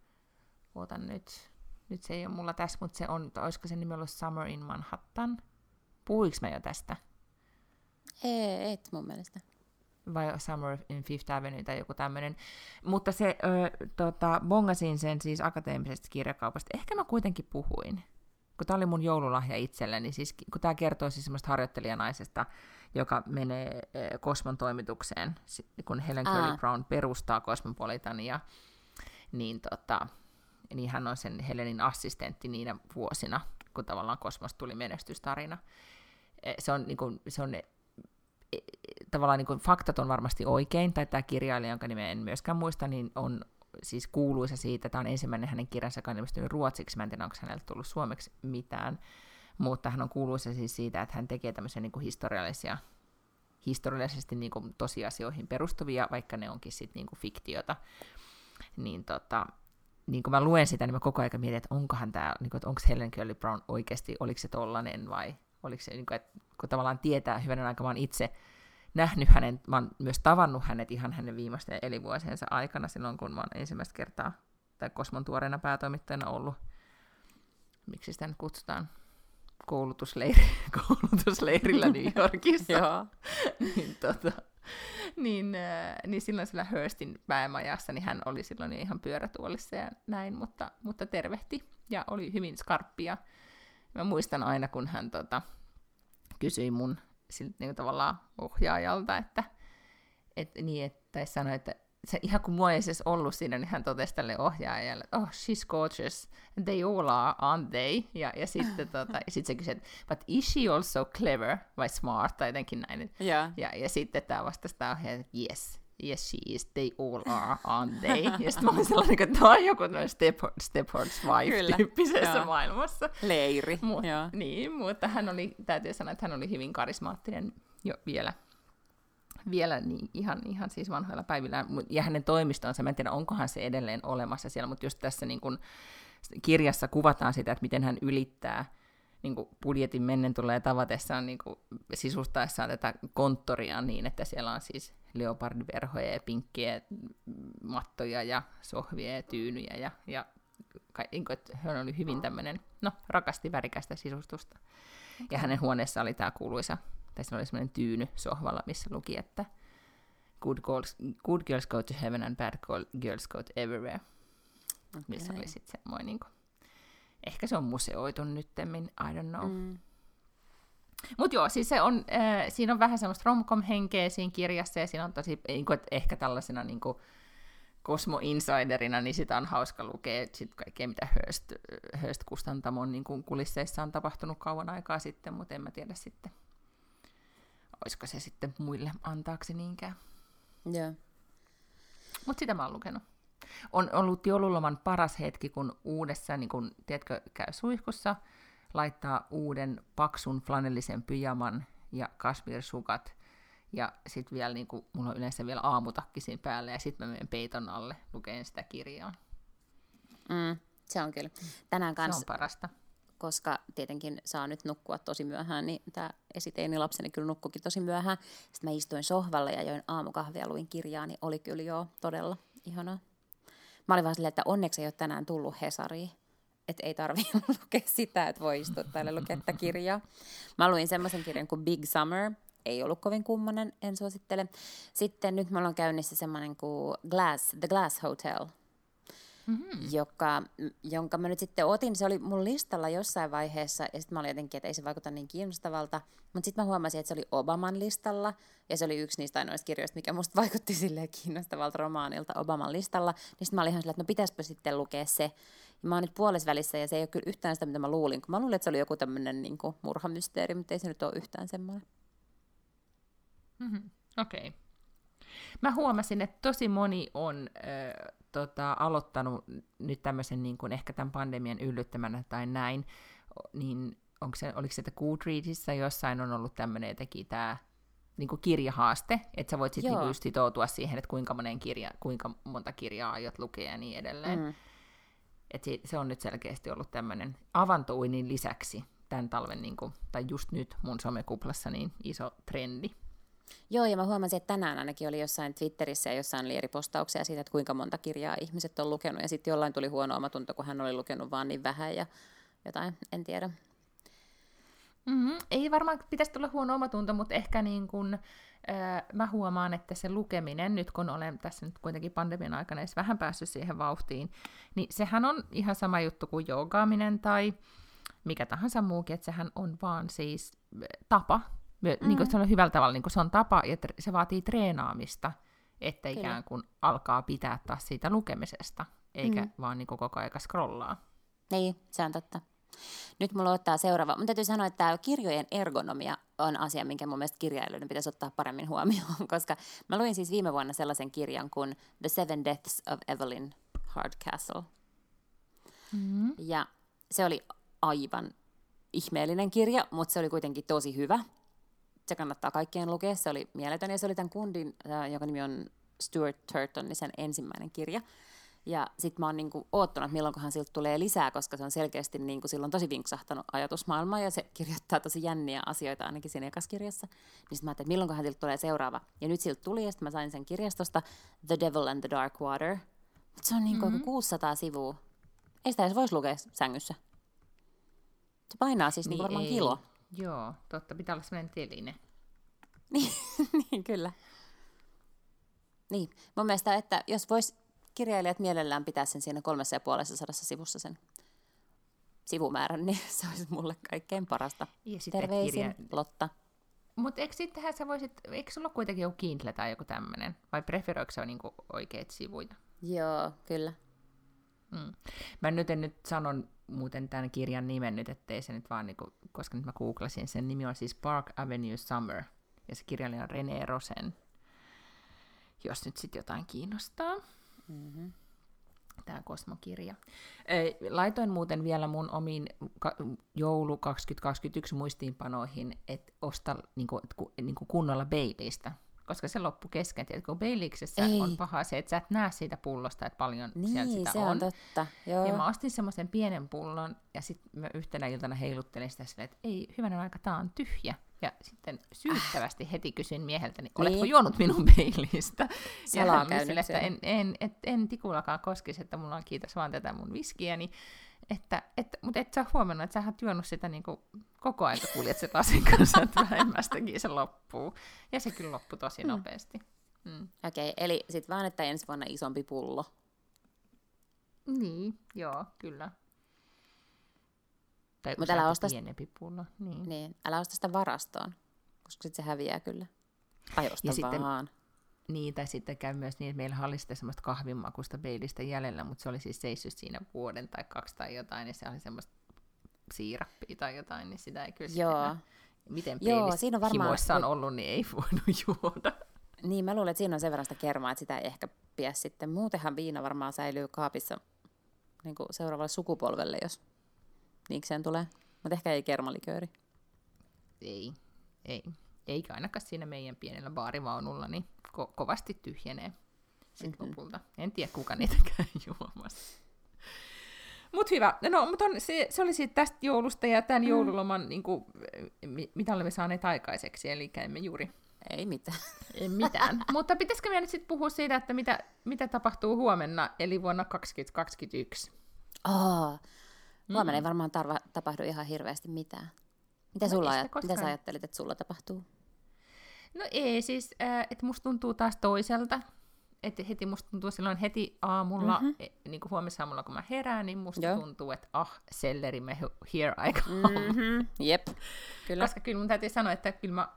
otan nyt, nyt se ei ole mulla tässä, mutta se on, olisiko se nimi ollut Summer in Manhattan? Puhuinko mä jo tästä? Ei, et mun mielestä. Vai Summer in Fifth Avenue tai joku tämmöinen. Mutta se, ö, tota, bongasin sen siis akateemisesta kirjakaupasta. Ehkä mä kuitenkin puhuin kun tämä oli mun joululahja itselleni, siis kun tämä kertoo siis semmoista harjoittelijanaisesta, joka menee Kosmon toimitukseen, kun Helen Curly Brown perustaa Cosmopolitania, niin, tota, niin hän on sen Helenin assistentti niinä vuosina, kun tavallaan Kosmos tuli menestystarina. E, se on, niin kuin, se on e, e, tavallaan niin kuin, faktat on varmasti oikein, tai tämä kirjailija, jonka nimeä en myöskään muista, niin on siis kuuluisa siitä, tämä on ensimmäinen hänen kirjansa, joka on ruotsiksi, mä en tiedä, onko hänelle tullut suomeksi mitään, mutta hän on kuuluisa siis siitä, että hän tekee tämmöisiä niin kuin historiallisia, historiallisesti niin kuin tosiasioihin perustuvia, vaikka ne onkin sitten niin kuin fiktiota, niin tota, niin kun mä luen sitä, niin mä koko ajan mietin, että onkohan tämä, niin kuin, että onko Helen Curly Brown oikeasti, oliko se tollanen vai oliko se, niin kuin, että kun tavallaan tietää hyvänä aika, mä itse nähnyt hänen, mä oon myös tavannut hänet ihan hänen viimeisten elinvuosiensa aikana silloin, kun mä oon ensimmäistä kertaa tai Kosmon tuoreena päätoimittajana ollut, miksi sitä nyt kutsutaan, koulutusleiri, koulutusleirillä New Yorkissa. Joo. niin, tota, niin, äh, niin silloin sillä Hurstin päämajassa, niin hän oli silloin ihan pyörätuolissa ja näin, mutta, mutta tervehti ja oli hyvin skarppia. Mä muistan aina, kun hän tota, kysyi mun siltä niin tavallaan ohjaajalta, että, et, niin, että sanoi, että se, ihan kun mua ei siis ollut siinä, niin hän totesi tälle ohjaajalle, että oh, she's gorgeous, and they all are, aren't they? Ja, ja sitten tota, sit se kysyi, että but is she also clever vai smart, tai jotenkin näin. Yeah. Ja, ja sitten tämä vastasi tämä ohjaaja, että yes, yes she is, they all are, aren't they? Ja sitten mä olin sellainen, että tämä on joku Step, Stepford's Wife-tyyppisessä Kyllä. maailmassa. Leiri. Mut, Niin, mutta hän oli, täytyy sanoa, että hän oli hyvin karismaattinen jo vielä vielä niin ihan, ihan siis vanhoilla päivillä. Ja hänen toimistonsa, mä en tiedä, onkohan se edelleen olemassa siellä, mutta just tässä niin kun, kirjassa kuvataan sitä, että miten hän ylittää niin kuin budjetin mennen tulee tavatessaan niin kuin sisustaessaan tätä konttoria niin, että siellä on siis leopardiverhoja ja pinkkiä mattoja ja sohvia ja tyynyjä ja, ja niin kuin, että hän oli hyvin tämmöinen, no rakasti värikästä sisustusta. Ja hänen huoneessa oli tämä kuuluisa, tai se oli semmoinen tyyny sohvalla, missä luki, että good girls, good girls go to heaven and bad girls go to everywhere. Okay. Missä oli sitten semmoinen niin kuin, Ehkä se on museoitu nyttemmin, I don't know. Mm. Mutta joo, siis se on, äh, siinä on vähän semmoista romcom-henkeä siinä kirjassa, ja siinä on tosi, niin kuin, että ehkä tällaisena niin kuin, Cosmo Insiderina, niin sitä on hauska lukea sit kaikkea, mitä Hearst, Hearst Kustantamon niin kuin kulisseissa on tapahtunut kauan aikaa sitten, mutta en mä tiedä sitten, olisiko se sitten muille antaaksi niinkään. Joo. Yeah. Mutta sitä mä oon lukenut on ollut joululoman paras hetki, kun uudessa, niin kun, tiedätkö, käy suihkussa, laittaa uuden paksun flanellisen pyjaman ja kasvirsukat, ja sitten vielä, niin kun, mulla on yleensä vielä aamutakki siinä päällä, ja sitten mä menen peiton alle lukeen sitä kirjaa. Mm, se on kyllä. Tänään kanssa, se on parasta. Koska tietenkin saa nyt nukkua tosi myöhään, niin tämä esiteini lapseni kyllä nukkukin tosi myöhään. Sitten mä istuin sohvalle ja join aamukahvia luin kirjaa, niin oli kyllä jo todella ihanaa. Mä olin vaan silleen, että onneksi ei ole tänään tullut Hesariin. Että ei tarvi lukea sitä, että voi istua täällä lukea kirjaa. Mä luin semmoisen kirjan kuin Big Summer. Ei ollut kovin kummonen, en suosittele. Sitten nyt mulla on käynnissä semmoinen kuin Glass, The Glass Hotel – mm-hmm. joka, jonka mä nyt sitten otin. Se oli mun listalla jossain vaiheessa, ja sitten mä olin jotenkin, että ei se vaikuta niin kiinnostavalta. Mutta sitten mä huomasin, että se oli Obaman listalla, ja se oli yksi niistä ainoista kirjoista, mikä musta vaikutti silleen kiinnostavalta romaanilta Obaman listalla. Niin sitten mä olin ihan silleen, että no pitäisikö sitten lukea se. Ja mä oon nyt puolesvälissä, ja se ei ole kyllä yhtään sitä, mitä mä luulin. Kun mä luulin, että se oli joku tämmöinen niin murhamysteeri, mutta ei se nyt ole yhtään semmoinen. Mm-hmm. Okei. Okay. Mä huomasin, että tosi moni on äh, tota, aloittanut nyt tämmöisen niin kuin ehkä tämän pandemian yllyttämänä tai näin, niin onko se, oliko se, että Goodreadsissa jossain on ollut tämmöinen jotenkin tämä niin kuin kirjahaaste, että sä voit sitten niin just sitoutua siihen, että kuinka, monen kirja, kuinka monta kirjaa aiot lukea ja niin edelleen. Mm. Et se, se on nyt selkeästi ollut tämmöinen avantouinin lisäksi tämän talven, niin kuin, tai just nyt mun somekuplassa, niin iso trendi. Joo, ja mä huomasin, että tänään ainakin oli jossain Twitterissä ja jossain oli eri postauksia siitä, että kuinka monta kirjaa ihmiset on lukenut. Ja sitten jollain tuli huono omatunto, kun hän oli lukenut vaan niin vähän ja jotain, en tiedä. Mm-hmm. Ei varmaan pitäisi tulla huono omatunto, mutta ehkä niin kun, äh, mä huomaan, että se lukeminen, nyt kun olen tässä nyt kuitenkin pandemian aikana edes vähän päässyt siihen vauhtiin, niin sehän on ihan sama juttu kuin joogaaminen tai mikä tahansa muukin, että sehän on vaan siis tapa, mm-hmm. niin kuin se on hyvällä tavalla, niin kuin se on tapa ja se vaatii treenaamista, että Kyllä. ikään kuin alkaa pitää taas siitä lukemisesta, eikä mm. vaan niin kuin koko ajan scrollaa. Niin, se on totta. Nyt mulla ottaa seuraava. Mun täytyy sanoa, että tämä kirjojen ergonomia on asia, minkä mun mielestä kirjailijoiden pitäisi ottaa paremmin huomioon, koska mä luin siis viime vuonna sellaisen kirjan kuin The Seven Deaths of Evelyn Hardcastle. Mm-hmm. Ja se oli aivan ihmeellinen kirja, mutta se oli kuitenkin tosi hyvä. Se kannattaa kaikkien lukea, se oli mieletön ja se oli tämän kundin, äh, joka nimi on Stuart Turton, niin sen ensimmäinen kirja. Ja sitten mä oon niinku oottanut, milloinkohan siltä tulee lisää, koska se on selkeästi niinku silloin tosi vinksahtanut ajatusmaailma ja se kirjoittaa tosi jänniä asioita ainakin siinä ekassa Niin sitten mä ajattelin, että milloinkohan siltä tulee seuraava. Ja nyt siltä tuli ja sitten mä sain sen kirjastosta The Devil and the Dark Water. Mutta se on niinku mm-hmm. 600 sivua. Ei sitä edes voisi lukea sängyssä. Se painaa siis niinku niin varmaan ei. kilo. Joo, totta. Pitää olla sellainen teline. niin, niin, kyllä. Niin, mun mielestä, että jos vois kirjailijat mielellään pitää sen siinä kolmessa ja puolessa sadassa sivussa sen sivumäärän, niin se olisi mulle kaikkein parasta. Ja Terveisin, kirja... Lotta. Mutta eikö sittenhän sä voisit, eikö sulla kuitenkin joku Kindle tai joku tämmöinen, vai preferoiko se niinku oikeat sivuja? Joo, kyllä. Mm. Mä nyt en nyt sanon muuten tämän kirjan nimen nyt, ettei se nyt vaan, niinku, koska nyt mä googlasin, sen nimi on siis Park Avenue Summer, ja se kirjailija on René Rosen, jos nyt sitten jotain kiinnostaa. Mm-hmm. Tämä kosmokirja. Laitoin muuten vielä mun omiin joulu 2021 muistiinpanoihin, että osta niinku, niinku kunnolla Baileystä, koska se loppu kesken. Tiedät, kun Baileyksessä Ei. on paha se, että sä et näe siitä pullosta, että paljon niin, siellä sitä se on. on totta. Joo. Ja mä ostin semmoisen pienen pullon, ja sitten mä yhtenä iltana heiluttelin sitä silleen, että ei, hyvänen aika, tää on tyhjä. Ja sitten syyttävästi heti kysyin mieheltä, niin oletko niin. juonut minun peilistä? Ja hän sille, että en, en, en, en tikullakaan koskisi, että mulla on kiitos vaan tätä mun viskiä, niin että, että, mutta et sä huomannut, että sä oot juonut sitä niin kuin koko ajan, kuljet sen lasin kanssa, että vähemmästäkin se loppuu. Ja se kyllä loppui tosi hmm. nopeasti. Mm. Okei, okay, eli sitten vaan, että ensi vuonna isompi pullo. Niin, joo, kyllä. Tai Mutta älä osta, pienempi pullo. Niin. niin. älä osta sitä varastoon, koska sitten se häviää kyllä. Tai osta ja vaan. Sitten, niin, tai sitten käy myös niin, että meillä oli sitten semmoista kahvinmakusta beilistä jäljellä, mutta se oli siis seissyt siinä vuoden tai kaksi tai jotain, niin se oli semmoista siirappia tai jotain, niin sitä ei kyllä Joo. miten Joo, siinä on varmaan... on ollut, niin ei voinut juoda. Niin, mä luulen, että siinä on sen verran sitä kermaa, että sitä ei ehkä pidä sitten. Muutenhan viina varmaan säilyy kaapissa niin kuin seuraavalle sukupolvelle, jos niikseen tulee. Mutta ehkä ei kermalikööri. Ei, ei. Eikä ainakaan siinä meidän pienellä baarivaunulla, niin ko- kovasti tyhjenee sitten mm-hmm. lopulta. En tiedä, kuka niitä käy juomassa. Mutta hyvä. No, mutta on, se, se oli siitä tästä joulusta ja tämän mm. joululoman, niin kuin, mitä olemme saaneet aikaiseksi, eli emme juuri... Ei mitään. Ei mitään. mutta pitäisikö meidän nyt sitten puhua siitä, että mitä, mitä tapahtuu huomenna, eli vuonna 2021? Oh, Huomenna mm. ei varmaan tarva, tapahdu ihan hirveästi mitään. Mitä, no sulla ajat, mitä sä ajattelit, että sulla tapahtuu? No ei, siis, äh, että musta tuntuu taas toiselta. Että heti musta tuntuu silloin heti aamulla, mm-hmm. niin kuin huomissa aamulla kun mä herään, niin musta Joo. tuntuu, että ah, me here I come. Mm-hmm. Jep, kyllä. Koska kyllä mun täytyy sanoa, että kyllä mä,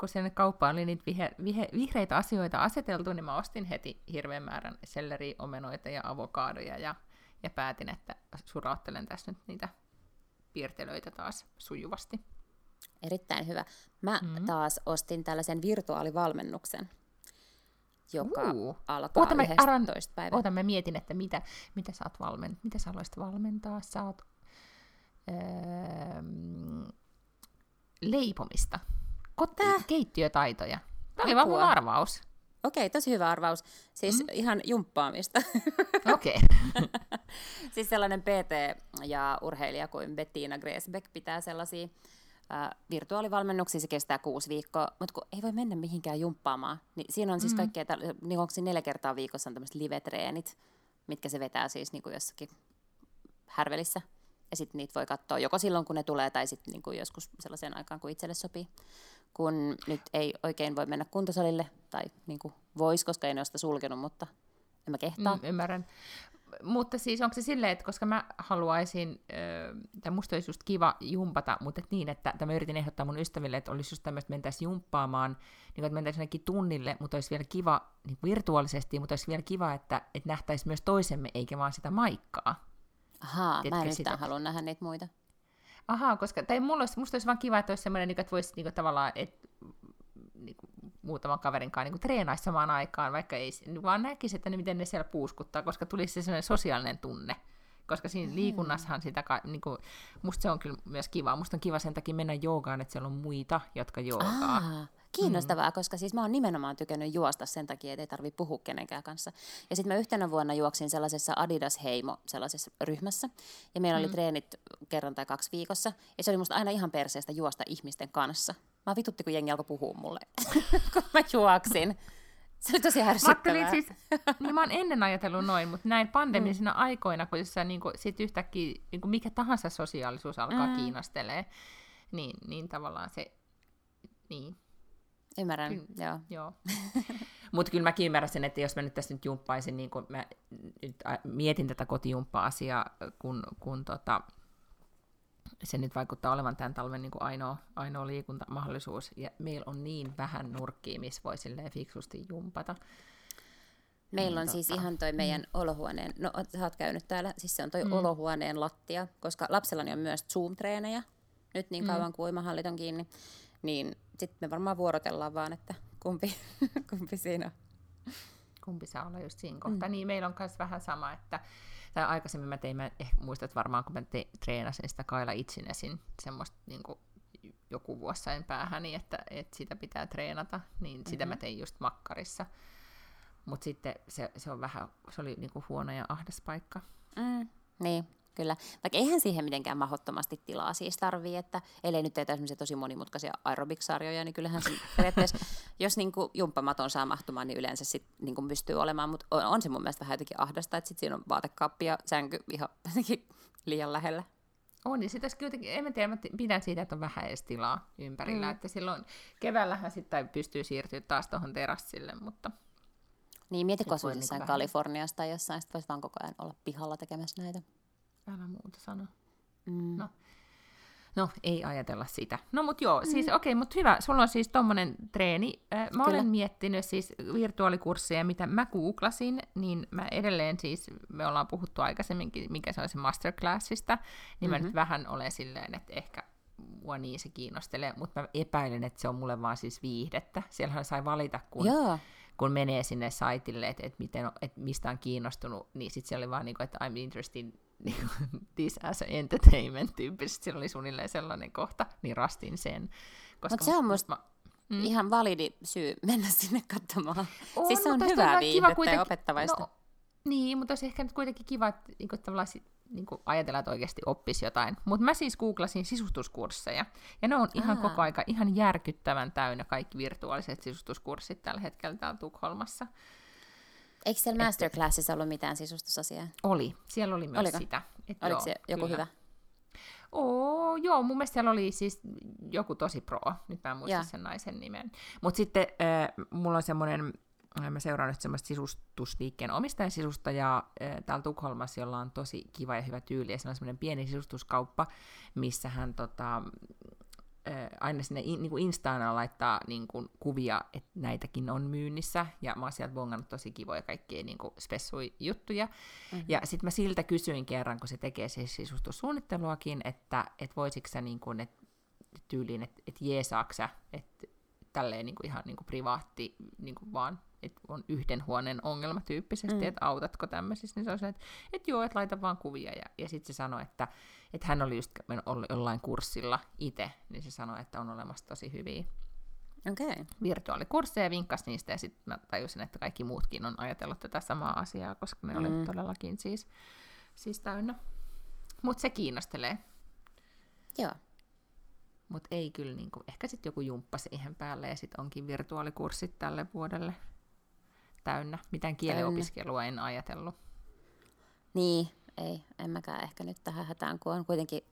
kun sinne kauppaan oli niitä vihe, vihe, vihreitä asioita aseteltu, niin mä ostin heti hirveän määrän selleriomenoita ja avokaadoja ja ja päätin, että surauttelen tässä nyt niitä piirtelöitä taas sujuvasti. Erittäin hyvä. Mä mm-hmm. taas ostin tällaisen virtuaalivalmennuksen, joka uh. alkaa oota, 11. Aran, päivä. Oota, mä mietin, että mitä, mitä, sä oot valmen, mitä sä haluaisit valmentaa. Sä oot öö, leipomista, Kot- keittiötaitoja. Tämä oli vaan mun arvaus. Okei, tosi hyvä arvaus. Siis mm. ihan jumppaamista. Okei. Okay. siis sellainen PT ja urheilija kuin Bettina Gresbeck pitää sellaisia Virtuaalivalmennuksia se kestää kuusi viikkoa, mutta kun ei voi mennä mihinkään jumppaamaan, niin siinä on siis mm. kaikkea, niin onko neljä kertaa viikossa on tämmöiset live-treenit, mitkä se vetää siis niin kuin jossakin härvelissä. Ja sitten niitä voi katsoa joko silloin, kun ne tulee, tai sitten niin kuin joskus sellaiseen aikaan, kun itselle sopii. Kun nyt ei oikein voi mennä kuntosalille, tai niin kuin voisi, koska ei ole sitä sulkenut, mutta en mä kehtaa. Mm, ymmärrän mutta siis onko se silleen, että koska mä haluaisin, tai musta olisi just kiva jumpata, mutta et niin, että, että mä yritin ehdottaa mun ystäville, että olisi just tämmöistä, että mentäisiin jumppaamaan, niin kuin, että mentäisiin ainakin tunnille, mutta olisi vielä kiva niin virtuaalisesti, mutta olisi vielä kiva, että, että nähtäisiin myös toisemme, eikä vaan sitä maikkaa. Ahaa, Tiedätkö mä en yhtään halua nähdä niitä muita. Ahaa, koska, tai mulla olisi, musta olisi vaan kiva, että olisi semmoinen, niin että voisi niin kuin, tavallaan, että niin kuin, muutaman kaverin kanssa niin treenaisi samaan aikaan, vaikka ei vaan näkisi, että ne, miten ne siellä puuskuttaa, koska tulisi se sellainen sosiaalinen tunne. Koska siinä mm. liikunnassahan sitä, niin kuin, musta se on kyllä myös kiva. Musta on kiva sen takia mennä joogaan, että siellä on muita, jotka joogaa. Aa, kiinnostavaa, mm. koska siis mä oon nimenomaan tykännyt juosta sen takia, että ei tarvi puhua kenenkään kanssa. Ja sitten mä yhtenä vuonna juoksin sellaisessa Adidas Heimo sellaisessa ryhmässä. Ja meillä mm. oli treenit kerran tai kaksi viikossa. Ja se oli musta aina ihan perseestä juosta ihmisten kanssa. Mä vitutti, kun jengi alkoi puhua mulle, kun mä juoksin. Se oli tosi ärsyttävää. siis, niin mä oon ennen ajatellut noin, mutta näin pandemisina mm. aikoina, kun sä niin kuin, sit yhtäkkiä niin kuin mikä tahansa sosiaalisuus alkaa mm. kiinnostelee, niin, niin tavallaan se, niin. Ymmärrän, Ky- joo. joo. mutta kyllä mäkin ymmärrän sen, että jos mä nyt tässä nyt jumppaisin, niin kun mä nyt mietin tätä kotijumppa-asiaa, kun, kun tota, se nyt vaikuttaa olevan tämän talven niin kuin ainoa, ainoa liikuntamahdollisuus, ja meillä on niin vähän nurkkia, missä voi silleen fiksusti jumpata. Meillä on niin, siis ihan toi meidän mm. olohuoneen, no sä oot käynyt täällä, siis se on toi mm. olohuoneen lattia, koska lapsellani on myös Zoom-treenejä, nyt niin mm. kauan mm. kuin uimahallit on kiinni, niin sitten me varmaan vuorotellaan vaan, että kumpi, kumpi siinä on. Kumpi saa olla just siinä kohtaa. Mm. Niin meillä on myös vähän sama, että tai aikaisemmin mä tein, mä ehkä muistat varmaan, kun mä te, treenasin sitä Kaila Itsinesin semmoista niin kuin joku vuosi sain päähäni, että, että sitä pitää treenata, niin mm-hmm. sitä mä mhm. tein just makkarissa. Mutta sitten se, se, on vähän, se oli niinku huono ja ahdas paikka. Mm, niin, Kyllä, vaikka eihän siihen mitenkään mahdottomasti tilaa siis tarvii, että ellei nyt teitä tosi monimutkaisia aerobic-sarjoja, niin kyllähän se periaatteessa, jos niin kuin jumppamaton saa mahtumaan, niin yleensä sit niin kuin pystyy olemaan, mutta on, on se mun mielestä vähän jotenkin ahdasta, että sit siinä on vaatekaappi ja sänky ihan liian lähellä. On, niin sitä kuitenkin, en mä tiedä, mä pidän siitä, että on vähän edes tilaa ympärillä, mm. että silloin keväällähän sitten pystyy siirtyä taas tuohon terassille, mutta... Niin, mieti, kun jossain Kaliforniasta tai jossain, sitten voisi vaan koko ajan olla pihalla tekemässä näitä. Älä muuta sano. Mm. No. No, ei ajatella sitä. No, mutta joo, siis mm. okei, okay, mutta hyvä, sulla on siis tommonen treeni. Mä Kyllä. olen miettinyt siis virtuaalikursseja, mitä mä googlasin, niin mä edelleen siis, me ollaan puhuttu aikaisemminkin, mikä se on se masterclassista, niin mm-hmm. mä nyt mhm. vähän olen silleen, että ehkä mua niin se kiinnostelee, mutta mä epäilen, että se on mulle vaan siis viihdettä. Siellähän sai valita, kun, Joo. kun menee sinne saitille, että, että, miten, että mistä on kiinnostunut, niin sitten se oli vaan niin kuin, että I'm interested niin this as a entertainment tyyppisesti, oli suunnilleen sellainen kohta, niin rastin sen. Mutta se on musta mä, mm. ihan validi syy mennä sinne katsomaan. On, siis se on hyvää viihdettä ja opettavaista. No, niin, mutta olisi ehkä nyt kuitenkin kiva, että niin kuin, tavallaan niin kuin ajatella, että oikeasti oppisi jotain. Mutta mä siis googlasin sisustuskursseja, ja ne on ihan Aa. koko aika ihan järkyttävän täynnä kaikki virtuaaliset sisustuskurssit tällä hetkellä täällä Tukholmassa. Eikö siellä masterclassissa ollut mitään sisustusasiaa? Oli, siellä oli myös Oliko? sitä. Et Oliko joo, se joku kyllä. hyvä? Oo, joo, mun mielestä siellä oli siis joku tosi pro, nyt mä en muista ja. sen naisen nimen. Mutta sitten äh, mulla on semmoinen, äh, mä seuraan nyt semmoista sisustusliikkeen omistajasisusta äh, täällä Tukholmassa, jolla on tosi kiva ja hyvä tyyli, ja se on semmoinen pieni sisustuskauppa, missä hän tota, aina sinne in, niin kuin Instaana laittaa niin kuin, kuvia, että näitäkin on myynnissä, ja mä oon sieltä bongannut tosi kivoja kaikkia niin kuin spessui juttuja. Mm-hmm. Ja sitten mä siltä kysyin kerran, kun se tekee siis sisustussuunnitteluakin, että et voisitko sä niin kuin, et, tyyliin, että et jeesaako sä, että tälleen niin kuin ihan niin kuin privaatti, niin kuin vaan, että on yhden huoneen ongelma tyyppisesti, mm. että autatko tämmöisissä, niin se on se, että, että joo, että laita vaan kuvia, ja, ja sitten se sanoi, että että hän oli just jollain kurssilla itse, niin se sanoi, että on olemassa tosi hyviä okay. virtuaalikursseja ja vinkkasi niistä, ja sitten mä tajusin, että kaikki muutkin on ajatellut tätä samaa asiaa, koska ne mm. oli todellakin siis, siis täynnä. Mutta se kiinnostelee. Joo. Mutta ei kyllä, niin kuin, ehkä sitten joku jumppa siihen päälle ja sitten onkin virtuaalikurssit tälle vuodelle täynnä. Mitään kielenopiskelua en ajatellut. Niin, ei, en mäkään ehkä nyt tähän hätään, kun on kuitenkin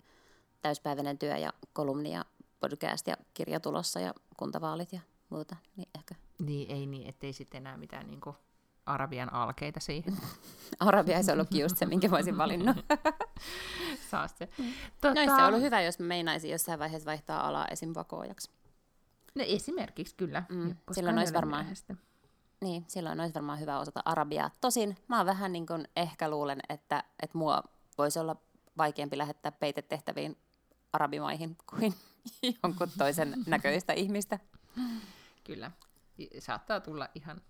täyspäiväinen työ ja kolumni ja podcast ja kirja tulossa ja kuntavaalit ja muuta, niin ehkä. Niin, ei niin, ettei sitten enää mitään niin kuin arabian alkeita siihen. Arabia ei se ollutkin just se, minkä voisin valinnut. Saa se. Tota... No, se ollut hyvä, jos mä meinaisin jossain vaiheessa vaihtaa alaa esim. vakoojaksi. No esimerkiksi kyllä. Mm, silloin olisi varmaan... Myöhäistä. Niin, silloin olisi varmaan hyvä osata arabiaa. Tosin mä oon vähän niin kuin ehkä luulen, että, että mua voisi olla vaikeampi lähettää peitetehtäviin arabimaihin kuin jonkun toisen näköistä ihmistä. Kyllä. Saattaa tulla ihan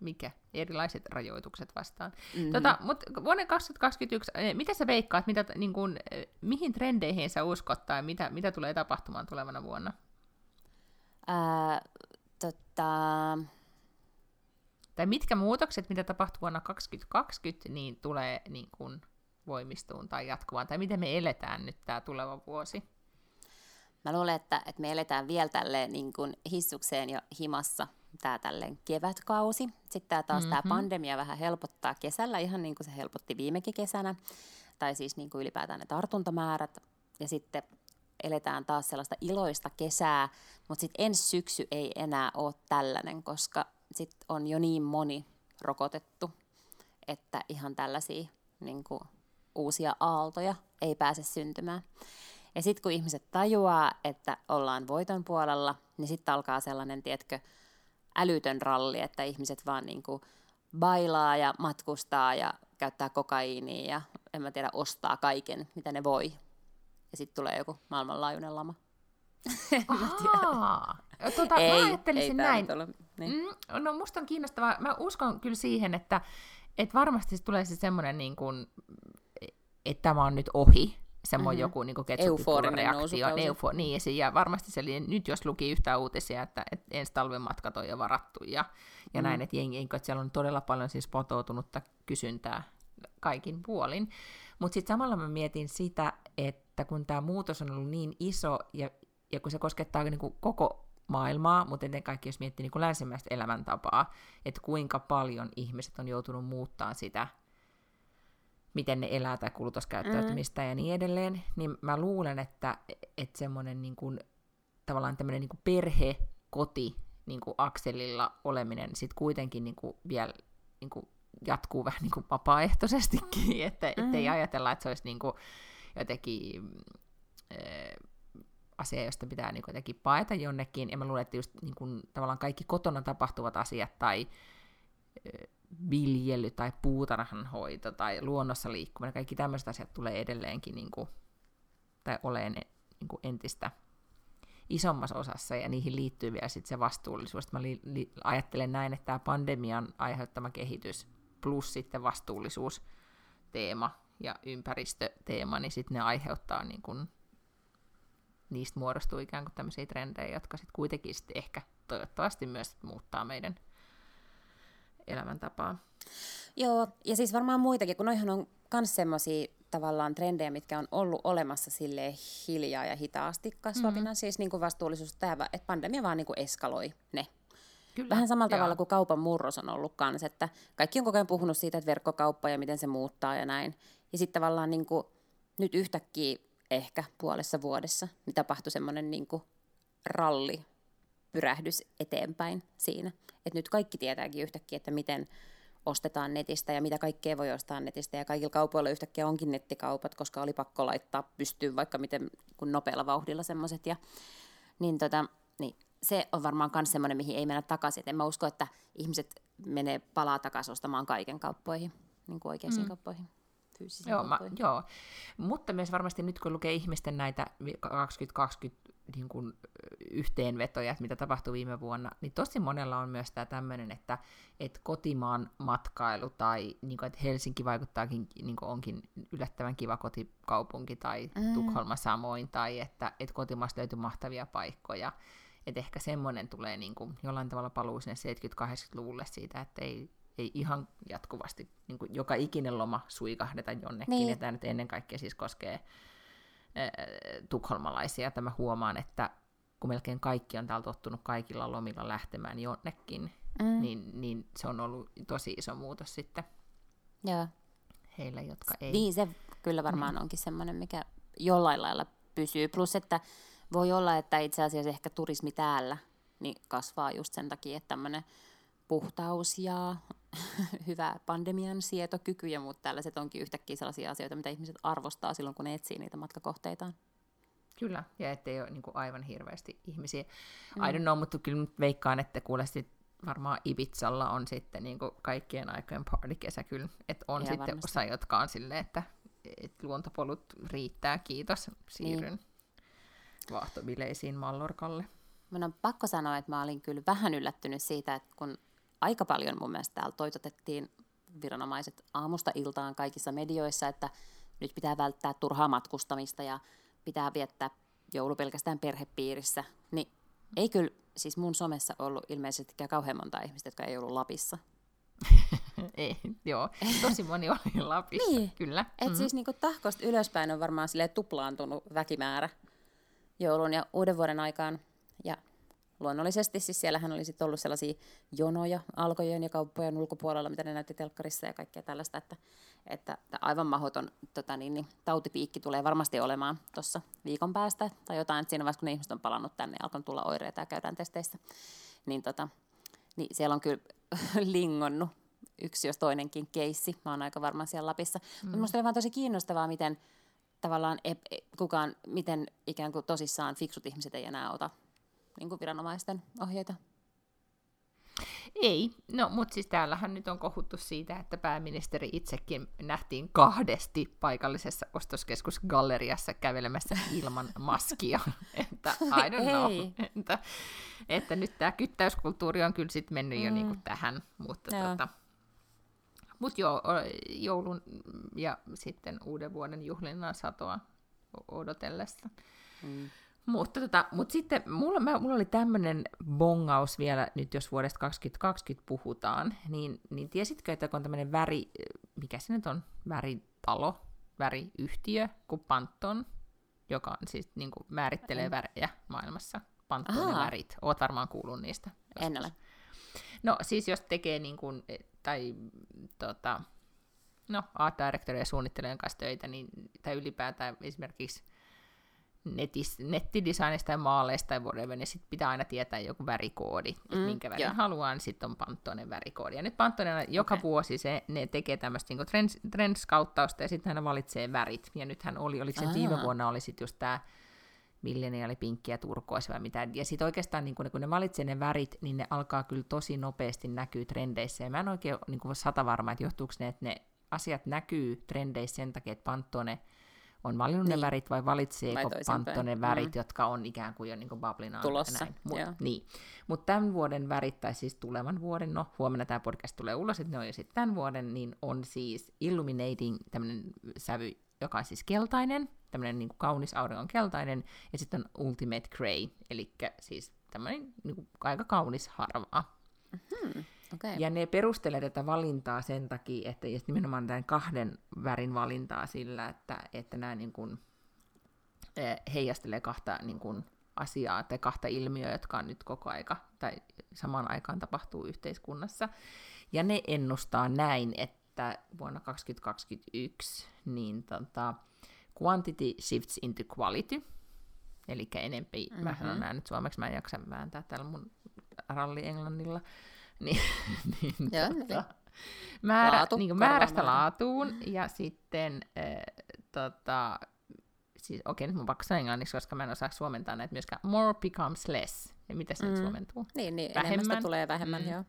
mikä, erilaiset rajoitukset vastaan. Mm-hmm. Tota, mutta vuonna 2021, eh, mitä sä veikkaat, mitä, niin kun, eh, mihin trendeihin sä uskot tai mitä, mitä tulee tapahtumaan tulevana vuonna? Ää, tota... Tai mitkä muutokset, mitä tapahtuu vuonna 2020, niin tulee niin kun, voimistuun tai jatkuvaan, tai miten me eletään nyt tämä tuleva vuosi? Mä luulen, että, että me eletään vielä tälleen niin kuin hissukseen ja himassa tämä tälleen kevätkausi. Sitten tämä taas mm-hmm. tämä pandemia vähän helpottaa kesällä, ihan niin kuin se helpotti viimekin kesänä. Tai siis niin kuin ylipäätään ne tartuntamäärät. Ja sitten eletään taas sellaista iloista kesää, mutta sitten ensi syksy ei enää ole tällainen, koska sitten on jo niin moni rokotettu, että ihan tällaisia niin kuin uusia aaltoja ei pääse syntymään. Ja sitten kun ihmiset tajuaa, että ollaan voiton puolella, niin sitten alkaa sellainen, tietkö, älytön ralli, että ihmiset vaan niin kuin bailaa ja matkustaa ja käyttää kokaiinia ja en mä tiedä, ostaa kaiken, mitä ne voi. Ja sitten tulee joku maailmanlaajuinen lama. Tota, ei, mä ajattelisin ei näin. Niin. mm, no musta on kiinnostavaa. Mä uskon kyllä siihen, että, että varmasti tulee se semmoinen, niin kuin, että tämä on nyt ohi semmoinen mm-hmm. joku niin reaktio. Eufo, niin, ja varmasti se oli, nyt jos luki yhtään uutisia, että, että ensi talven matkat on jo varattu ja, ja mm. näin, että, jengi, että siellä on todella paljon siis potoutunutta kysyntää kaikin puolin. Mutta sitten samalla mä mietin sitä, että kun tämä muutos on ollut niin iso ja, ja kun se koskettaa niin kuin koko maailmaa, mutta ennen kaikkea jos miettii niin kuin länsimäistä elämäntapaa, että kuinka paljon ihmiset on joutunut muuttaa sitä miten ne elää tai kulutuskäyttäytymistä mm. ja niin edelleen, niin mä luulen, että, että semmoinen niin kuin, tavallaan tämmöinen niin kuin perhe, koti, niin kuin akselilla oleminen sitten kuitenkin niin kuin vielä niin kuin jatkuu vähän niin kuin vapaaehtoisestikin, että mm. ei ajatella, että se olisi niin kuin jotenkin äh, asia, josta pitää niin kuin jotenkin paeta jonnekin, ja mä luulen, että just niin kuin, tavallaan kaikki kotona tapahtuvat asiat tai viljely tai puutarhanhoito tai luonnossa liikkuminen, kaikki tämmöiset asiat tulee edelleenkin niin kuin, tai oleen niin kuin entistä isommassa osassa, ja niihin liittyy vielä sit se vastuullisuus. Mä li- li- ajattelen näin, että tämä pandemian aiheuttama kehitys plus sitten vastuullisuusteema ja ympäristöteema, niin sitten ne aiheuttaa niin kuin, niistä muodostuu ikään kuin tämmöisiä trendejä, jotka sitten kuitenkin sit ehkä toivottavasti myös muuttaa meidän elämäntapaa. Joo, ja siis varmaan muitakin, kun noihan on myös semmoisia tavallaan trendejä, mitkä on ollut olemassa sille hiljaa ja hitaasti kasvavina, mm-hmm. siis niin kuin vastuullisuus, tämä, että pandemia vaan niin kuin eskaloi ne. Kyllä, Vähän samalla joo. tavalla kuin kaupan murros on ollut kanssa, että kaikki on koko ajan puhunut siitä, että verkkokauppa ja miten se muuttaa ja näin. Ja sitten tavallaan niin kuin, nyt yhtäkkiä ehkä puolessa vuodessa niin tapahtui semmoinen niin ralli pyrähdys eteenpäin siinä. Et nyt kaikki tietääkin yhtäkkiä, että miten ostetaan netistä ja mitä kaikkea voi ostaa netistä. Ja kaikilla kaupoilla yhtäkkiä onkin nettikaupat, koska oli pakko laittaa pystyyn vaikka miten kun nopealla vauhdilla semmoiset. Ja, niin, tota, niin se on varmaan myös semmoinen, mihin ei mennä takaisin. Et en mä usko, että ihmiset menee palaa takaisin ostamaan kaiken kauppoihin, niin kuin oikeisiin mm. kauppoihin. Joo, mä, joo, mutta myös varmasti nyt kun lukee ihmisten näitä 2020 niin kuin, yhteenvetoja, että mitä tapahtui viime vuonna, niin tosi monella on myös tämä tämmöinen, että, että kotimaan matkailu tai niin kuin, että Helsinki vaikuttaakin, niin kuin onkin yllättävän kiva kotikaupunki tai mm. Tukholma samoin, tai että, että kotimaasta löytyy mahtavia paikkoja. Että ehkä semmoinen tulee niin kuin, jollain tavalla paluu sinne 70-80-luvulle siitä, että ei, ei ihan jatkuvasti niin kuin joka ikinen loma suikahdeta jonnekin, niin. ja tämä nyt ennen kaikkea siis koskee tukholmalaisia, että mä huomaan, että kun melkein kaikki on täällä tottunut kaikilla lomilla lähtemään jonnekin, mm. niin, niin se on ollut tosi iso muutos sitten Joo. heille, jotka ei... Niin, se kyllä varmaan mm. onkin semmoinen, mikä jollain lailla pysyy. Plus, että voi olla, että itse asiassa ehkä turismi täällä niin kasvaa just sen takia, että tämmöinen puhtaus ja hyvä pandemian sietokyky ja muut tällaiset onkin yhtäkkiä sellaisia asioita, mitä ihmiset arvostaa silloin, kun ne etsii niitä matkakohteitaan. Kyllä, ja ettei ole niin kuin aivan hirveästi ihmisiä. Mm. I don't know, mutta kyllä nyt veikkaan, että kuule varmaan Ibizalla on sitten niin kuin kaikkien aikojen partikesä kyllä. Että on ja sitten varmasti. osa, jotka on silleen, että, että luontopolut riittää, kiitos, siirryn niin. vaahtobileisiin Mallorkalle. Minun on pakko sanoa, että mä olin kyllä vähän yllättynyt siitä, että kun aika paljon mun mielestä täällä toitotettiin viranomaiset aamusta iltaan kaikissa medioissa, että nyt pitää välttää turhaa matkustamista ja pitää viettää joulu pelkästään perhepiirissä, niin ei kyllä siis mun somessa ollut ilmeisesti kauhean monta ihmistä, jotka ei ollut Lapissa. ei, joo. Tosi moni oli Lapissa, niin. kyllä. Et mm-hmm. siis niinku tahkosta ylöspäin on varmaan tuplaantunut väkimäärä joulun ja uuden vuoden aikaan. Ja luonnollisesti siis siellähän oli sitten ollut sellaisia jonoja alkojen ja kauppojen ulkopuolella, mitä ne näytti telkkarissa ja kaikkea tällaista, että, että aivan mahdoton tota niin, niin, tautipiikki tulee varmasti olemaan tuossa viikon päästä tai jotain, että siinä vaiheessa kun ne ihmiset on palannut tänne ja alkanut tulla oireita ja käydään testeissä, niin, tota, niin siellä on kyllä lingonnut yksi jos toinenkin keissi, mä oon aika varma siellä Lapissa. Mm. Mutta musta oli vaan tosi kiinnostavaa, miten tavallaan e- kukaan, miten ikään kuin tosissaan fiksut ihmiset ei enää ota niin kuin viranomaisten ohjeita? Ei, no mutta siis täällähän nyt on kohuttu siitä, että pääministeri itsekin nähtiin kahdesti paikallisessa ostoskeskusgalleriassa kävelemässä ilman maskia. että I don't know. että, että nyt tämä kyttäyskulttuuri on kyllä sitten mennyt mm. jo niinku tähän, mutta joo. tota, mut joo, joulun ja sitten uuden vuoden juhlinnan satoa odotellessa. Mm. Mutta, tota, mutta sitten mulla, mä, mulla oli tämmöinen bongaus vielä, nyt jos vuodesta 2020 puhutaan, niin, niin tiesitkö, että kun on tämmöinen väri, mikä se nyt on, väritalo, väriyhtiö kuin Pantton, joka on siis niin kuin määrittelee värejä maailmassa, Panttonin värit. Oot varmaan kuullut niistä. Joskus. En ole. No siis jos tekee niin kuin, tai tota, no, art ja suunnittelijan kanssa töitä, niin, tai ylipäätään esimerkiksi netis, nettidesignista ja maaleista ja whatever, niin sitten pitää aina tietää joku värikoodi, mm, että minkä värin haluaa, niin sitten on Pantonen värikoodi. Ja nyt Pantonen joka okay. vuosi se, ne tekee tämmöistä niin trends, trendskauttausta ja sitten hän valitsee värit. Ja nythän oli, oliko se viime vuonna oli sitten just tämä milleniaali, pinkki ja turkois vai mitä. Ja sitten oikeastaan niin kun, ne, kun ne valitsee ne värit, niin ne alkaa kyllä tosi nopeasti näkyy trendeissä. Ja mä en oikein niin sata varma, että johtuuko ne, että ne asiat näkyy trendeissä sen takia, että Pantone – on valinnut niin. ne värit vai valitseeko Pantto ne värit, mm. jotka on ikään kuin jo niin bablinaan. Tulossa, Mut, niin. Mutta tämän vuoden värit, tai siis tulevan vuoden, no huomenna tämä podcast tulee ulos, että ne on jo sitten tämän vuoden, niin on siis Illuminating tämmöinen sävy, joka on siis keltainen, tämmöinen niin kaunis auringon keltainen, ja sitten on Ultimate Grey, eli siis tämmöinen niin aika kaunis harva. Mm-hmm. Okay. Ja ne perustelee tätä valintaa sen takia, että nimenomaan tämän kahden värin valintaa sillä, että, että nämä niin kuin, eh, heijastelee kahta niin kuin, asiaa tai kahta ilmiöä, jotka on nyt koko aika tai samaan aikaan tapahtuu yhteiskunnassa. Ja ne ennustaa näin, että vuonna 2021 niin tota, quantity shifts into quality, eli enempi, mm-hmm. mä sanon näin nyt suomeksi, mä en jaksa vääntää täällä mun ralli englannilla, niin, niin, Joo, tota, niin. määrä, Laatu, niin määrästä laatuun ja sitten äh, tota, siis okei, nyt mun pakko sanoa englanniksi, koska mä en osaa suomentaa näitä myöskään. More becomes less. Ja mitä se mm. nyt suomentuu? Niin, niin vähemmän tulee vähemmän, mm. joo.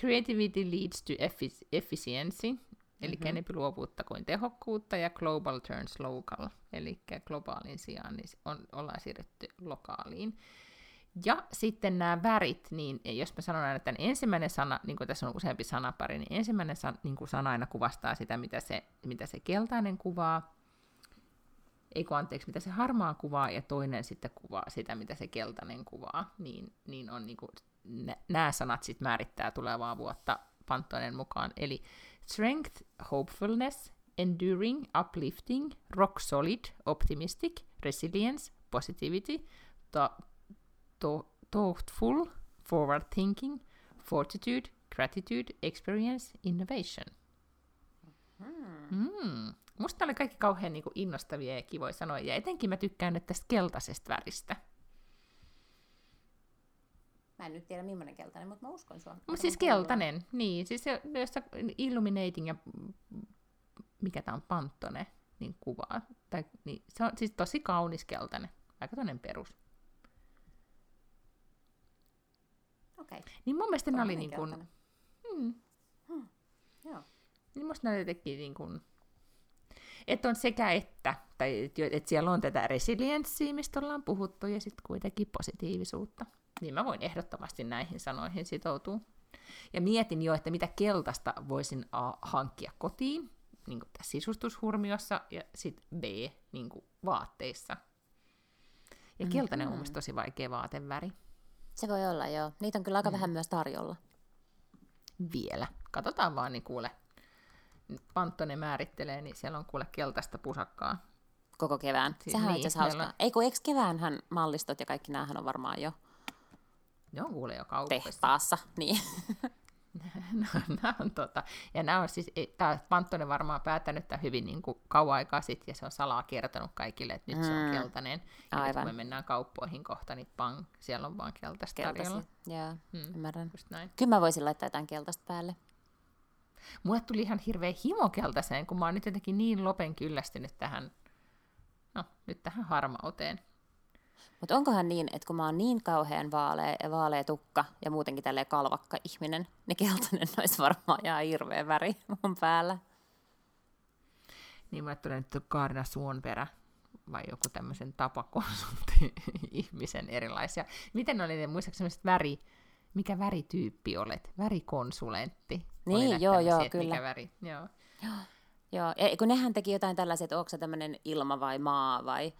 Creativity leads to effi- efficiency, eli mm-hmm. enempi luovuutta kuin tehokkuutta, ja global turns local, eli globaalin sijaan niin on, ollaan siirretty lokaaliin. Ja sitten nämä värit, niin jos mä sanon aina, että ensimmäinen sana, niin kuin tässä on useampi sanapari, niin ensimmäinen san, niin kuin sana aina kuvastaa sitä, mitä se, mitä se keltainen kuvaa, ei kun anteeksi, mitä se harmaa kuvaa, ja toinen sitten kuvaa sitä, mitä se keltainen kuvaa, niin, niin on niin kuin, nämä sanat sitten määrittää tulevaa vuotta Pantonen mukaan. Eli strength, hopefulness, enduring, uplifting, rock solid, optimistic, resilience, positivity, thoughtful, forward thinking, fortitude, gratitude, experience, innovation. Mm. Musta oli kaikki kauhean niin kuin, innostavia ja kivoja sanoja, ja etenkin mä tykkään nyt tästä keltaisesta väristä. Mä en nyt tiedä millainen keltainen, mutta mä uskon sua. Mutta siis keltainen, niin, siis se, jossa Illuminating ja mikä tämä on, Pantone, niin kuvaa. Tai, niin, se on siis tosi kaunis keltainen, aika toinen perus. Okei. Okay. Niin mun mielestä ne oli niin kuin, mm, Hmm. Joo. niin musta teki niin kuin, että on sekä että, tai että et siellä on tätä resilienssiä, mistä ollaan puhuttu, ja sitten kuitenkin positiivisuutta. Niin mä voin ehdottomasti näihin sanoihin sitoutua. Ja mietin jo, että mitä keltaista voisin A hankkia kotiin, niin kuin tässä sisustushurmiossa, ja sitten B niin kuin vaatteissa. Ja keltainen on mun mielestä tosi vaikea vaateväri. Se voi olla, joo. Niitä on kyllä aika mm. vähän myös tarjolla. Vielä. Katsotaan vaan, niin kuule. Nyt Pantone määrittelee, niin siellä on kuule keltaista pusakkaa. Koko kevään. Si- Sehän on niin, itse asiassa meillä hauskaa. Ei kun eikö keväänhän mallistot ja kaikki näähän on varmaan jo Ne on kuule jo kaupassa. tehtaassa. Niin. nämä on tota, ja nämä on siis, tämä Pantone varmaan päättänyt tämän hyvin niin kuin kauan aikaa sitten, ja se on salaa kertonut kaikille, että nyt mm. se on Mm. keltainen. Ja nyt Aivan. kun me mennään kauppoihin kohta, niin pang, siellä on vaan keltaista tarjolla. Keltaisia. Joo, Mm. ymmärrän. Just näin. Kyllä mä voisin laittaa jotain keltaista päälle. Mulle tuli ihan hirveä himo keltaiseen, kun mä oon nyt jotenkin niin lopen kyllästynyt tähän, no nyt tähän harmauteen. Mutta onkohan niin, että kun mä oon niin kauhean vaalea, vaalea tukka ja muutenkin tälleen kalvakka ihminen, niin keltainen olisi varmaan ihan hirveä väri mun päällä. Niin mulle tulee nyt Kaarina Suonperä vai joku tämmöisen tapakonsultti-ihmisen erilaisia. Miten oli ne, muistaakseni väri, mikä värityyppi olet? Värikonsulentti. Niin, joo, joo, että kyllä. Mikä väri, joo. Joo, ja kun nehän teki jotain tällaiset, että onko se tämmöinen ilma vai maa vai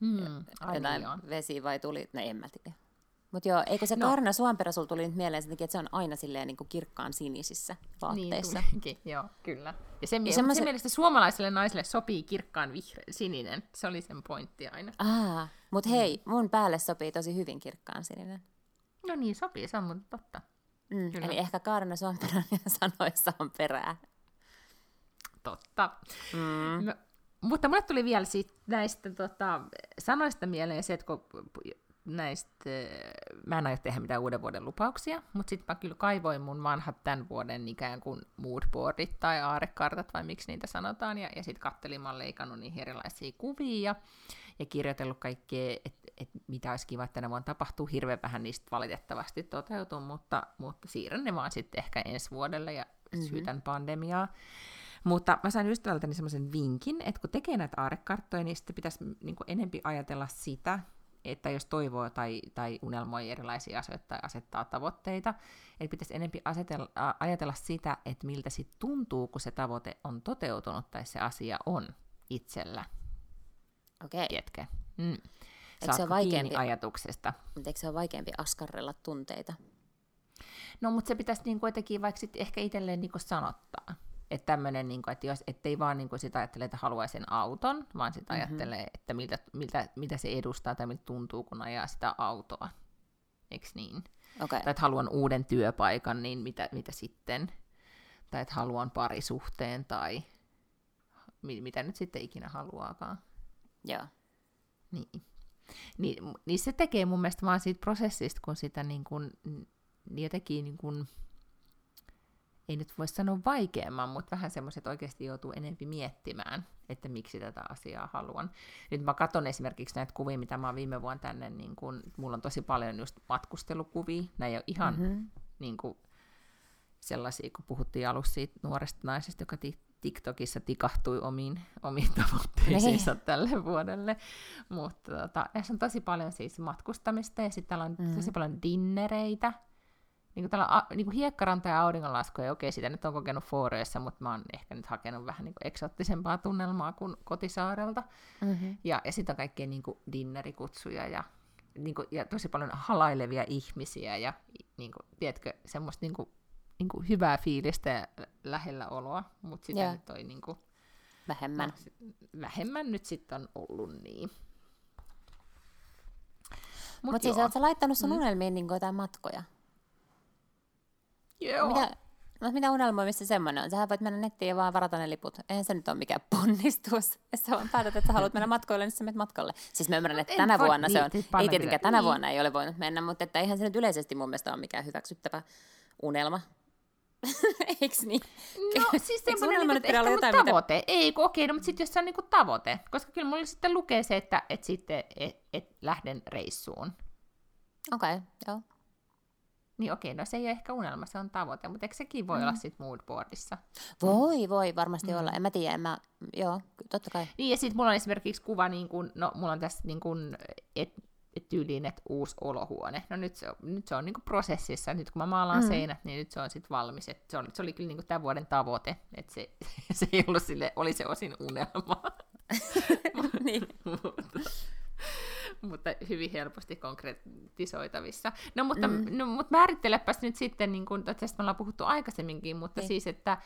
Hmm, ai jotain niin vesi vai tuli, no en mä tiedä. Mutta joo, eikö se No. no. Karna Suomperä sulla tuli nyt mieleen sen takia, että se on aina silleen niin kuin kirkkaan sinisissä vaatteissa. Niin tulikin, joo, kyllä. Ja se, mie- semmoiset- se mielestä suomalaiselle naiselle sopii kirkkaan vihre, sininen. Se oli sen pointti aina. Ah, mutta hei, mun päälle sopii tosi hyvin kirkkaan sininen. No niin, sopii, se on mun totta. Mm, Kyllä. eli ehkä Kaarina Suomperän sanoissa on perää. Totta. Mm. Mä, mutta mulle tuli vielä siitä näistä tota, sanoista mieleen se, että kun näistä, mä en aio tehdä mitään uuden vuoden lupauksia, mutta sitten mä kyllä kaivoin mun vanhat tämän vuoden ikään kuin moodboardit tai aarekartat, vai miksi niitä sanotaan, ja, ja sitten kattelin, mä oon leikannut niihin erilaisia kuvia, ja, ja kirjoitellut kaikkea, että et mitä olisi kiva, että tänä vuonna tapahtuu. Hirveän vähän niistä valitettavasti toteutuu, mutta, mutta siirrän ne vaan sitten ehkä ensi vuodelle ja mm-hmm. syytän pandemiaa. Mutta mä sain ystävältäni semmoisen vinkin, että kun tekee näitä aarekarttoja, niin sitten pitäisi niin enempi ajatella sitä, että jos toivoo tai, tai unelmoi erilaisia asioita tai asettaa tavoitteita, että pitäisi enempi asetella, ajatella sitä, että miltä sitten tuntuu, kun se tavoite on toteutunut tai se asia on itsellä. Okei, okay. Tiedätkö? Mm. se Saatko ole vaikeampi? ajatuksesta? mutta eikö se ole vaikeampi askarrella tunteita? No, mutta se pitäisi niin kuitenkin vaikka sit ehkä itselleen niin sanottaa. Että tämmöinen, niin kuin, että jos, ettei vaan niin kuin sitä ajattele, että haluaisin auton, vaan sitä mm-hmm. ajattelee, että miltä, miltä, mitä se edustaa tai miltä tuntuu, kun ajaa sitä autoa. Eikö niin? Okay. Tai että haluan uuden työpaikan, niin mitä, mitä sitten? Tai että haluan parisuhteen tai mi- mitä nyt sitten ikinä haluaakaan. joo. Niin. Niin, niin se tekee mun mielestä vaan siitä prosessista, kun sitä niin kuin, niin jotenkin niin kuin, ei nyt voi sanoa vaikeamman, mutta vähän semmoiset oikeasti joutuu enempi miettimään, että miksi tätä asiaa haluan. Nyt mä katson esimerkiksi näitä kuvia, mitä mä oon viime vuonna tänne, niin kun, mulla on tosi paljon just matkustelukuvia, ei ole ihan mm-hmm. niin kuin, sellaisia, kun puhuttiin alussa siitä nuoresta naisesta, joka ti- TikTokissa tikahtui omiin, omiin tavoitteisiinsa tälle vuodelle. Mutta tota, tässä on tosi paljon siis matkustamista ja sitten täällä on mm. tosi paljon dinnereitä. Niin kuin täällä on a- niin kuin hiekkaranta ja auringonlaskuja, okei, sitä nyt on kokenut Fooreissa, mutta mä oon ehkä nyt hakenut vähän niin kuin eksoottisempaa tunnelmaa kuin kotisaarelta. Mm-hmm. Ja, ja sitten on kaikkea niin kuin dinnerikutsuja ja, niin kuin, ja tosi paljon halailevia ihmisiä ja niin kuin, tiedätkö, semmoista niin kuin, niin kuin hyvää fiilistä ja lä- lähellä oloa, mutta sitä Joo. nyt toi niin kuin, vähemmän. No, vähemmän nyt sitten on ollut niin. Mutta Mut siis oletko laittanut sun mm. unelmiin niin jotain matkoja? Joo. Mitä, no, mitä unelmoimista semmoinen on? Sähän voit mennä nettiin ja vaan varata ne liput. Eihän se nyt ole mikään ponnistus. Jos sä vaan päätät, että haluat mennä matkoille, niin sä menet matkalle. Siis mä ymmärrän, että tänä vuonna se on, ei tietenkään tänä niin. vuonna ei ole voinut mennä, mutta että eihän se nyt yleisesti mun mielestä ole mikään hyväksyttävä unelma. Eikö niin? No siis semmoinen niinku, ehkä jotain, tavoite. Mitä... Ei, okei, no, mutta sitten jos se on niinku tavoite. Koska kyllä mulla sitten lukee se, että et sitten et, et lähden reissuun. Okei, okay, joo. Niin okei, no se ei ole ehkä unelma, se on tavoite, mutta eikö sekin voi mm. olla sitten moodboardissa? Voi, voi varmasti mm. olla. En mä tiedä, en mä, joo, totta kai. Niin ja sitten mulla on esimerkiksi kuva, niin kun, no mulla on tässä niin kun, et, et tyyliin, että uusi olohuone. No nyt se on, nyt se on niin prosessissa, nyt kun mä maalaan mm. seinät, niin nyt se on sitten valmis. Et se, oli, se oli kyllä niin tämän vuoden tavoite, että se, se ei ollut sille, oli se osin unelma. niin. mutta, mutta hyvin helposti konkretisoitavissa. No mutta, mm. no, mutta määrittelepäs nyt sitten, niin kuin, tästä me ollaan puhuttu aikaisemminkin, mutta niin. siis, että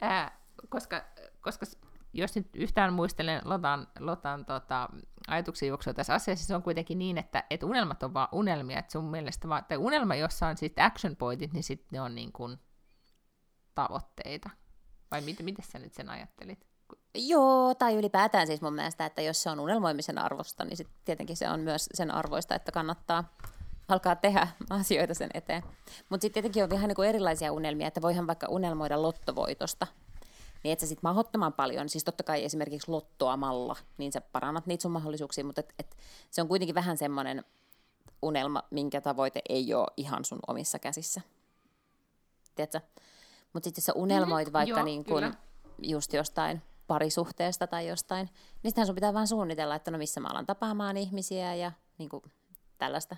ää, koska, koska jos nyt yhtään muistelen Lotan, Lotan tota, ajatuksen juoksua tässä asiassa, se on kuitenkin niin, että, että unelmat on vaan unelmia, että sun mielestä vaan, tai unelma, jossa on sitten action pointit, niin sitten ne on niin kuin tavoitteita. Vai miten, miten sä nyt sen ajattelit? Joo, tai ylipäätään siis mun mielestä, että jos se on unelmoimisen arvosta, niin sit tietenkin se on myös sen arvoista, että kannattaa alkaa tehdä asioita sen eteen. Mutta sitten tietenkin on vähän niin erilaisia unelmia, että voihan vaikka unelmoida lottovoitosta, niin että sä sitten mahdottoman paljon, siis totta kai esimerkiksi lottoamalla, niin sä parannat niitä sun mahdollisuuksia, mutta et, et, se on kuitenkin vähän semmoinen unelma, minkä tavoite ei ole ihan sun omissa käsissä. Tiedätkö? Mutta sitten jos sä unelmoit mm, vaikka joo, niin kun just jostain parisuhteesta tai jostain, niin sitten sun pitää vaan suunnitella, että no missä mä alan tapaamaan ihmisiä ja niin kuin tällaista.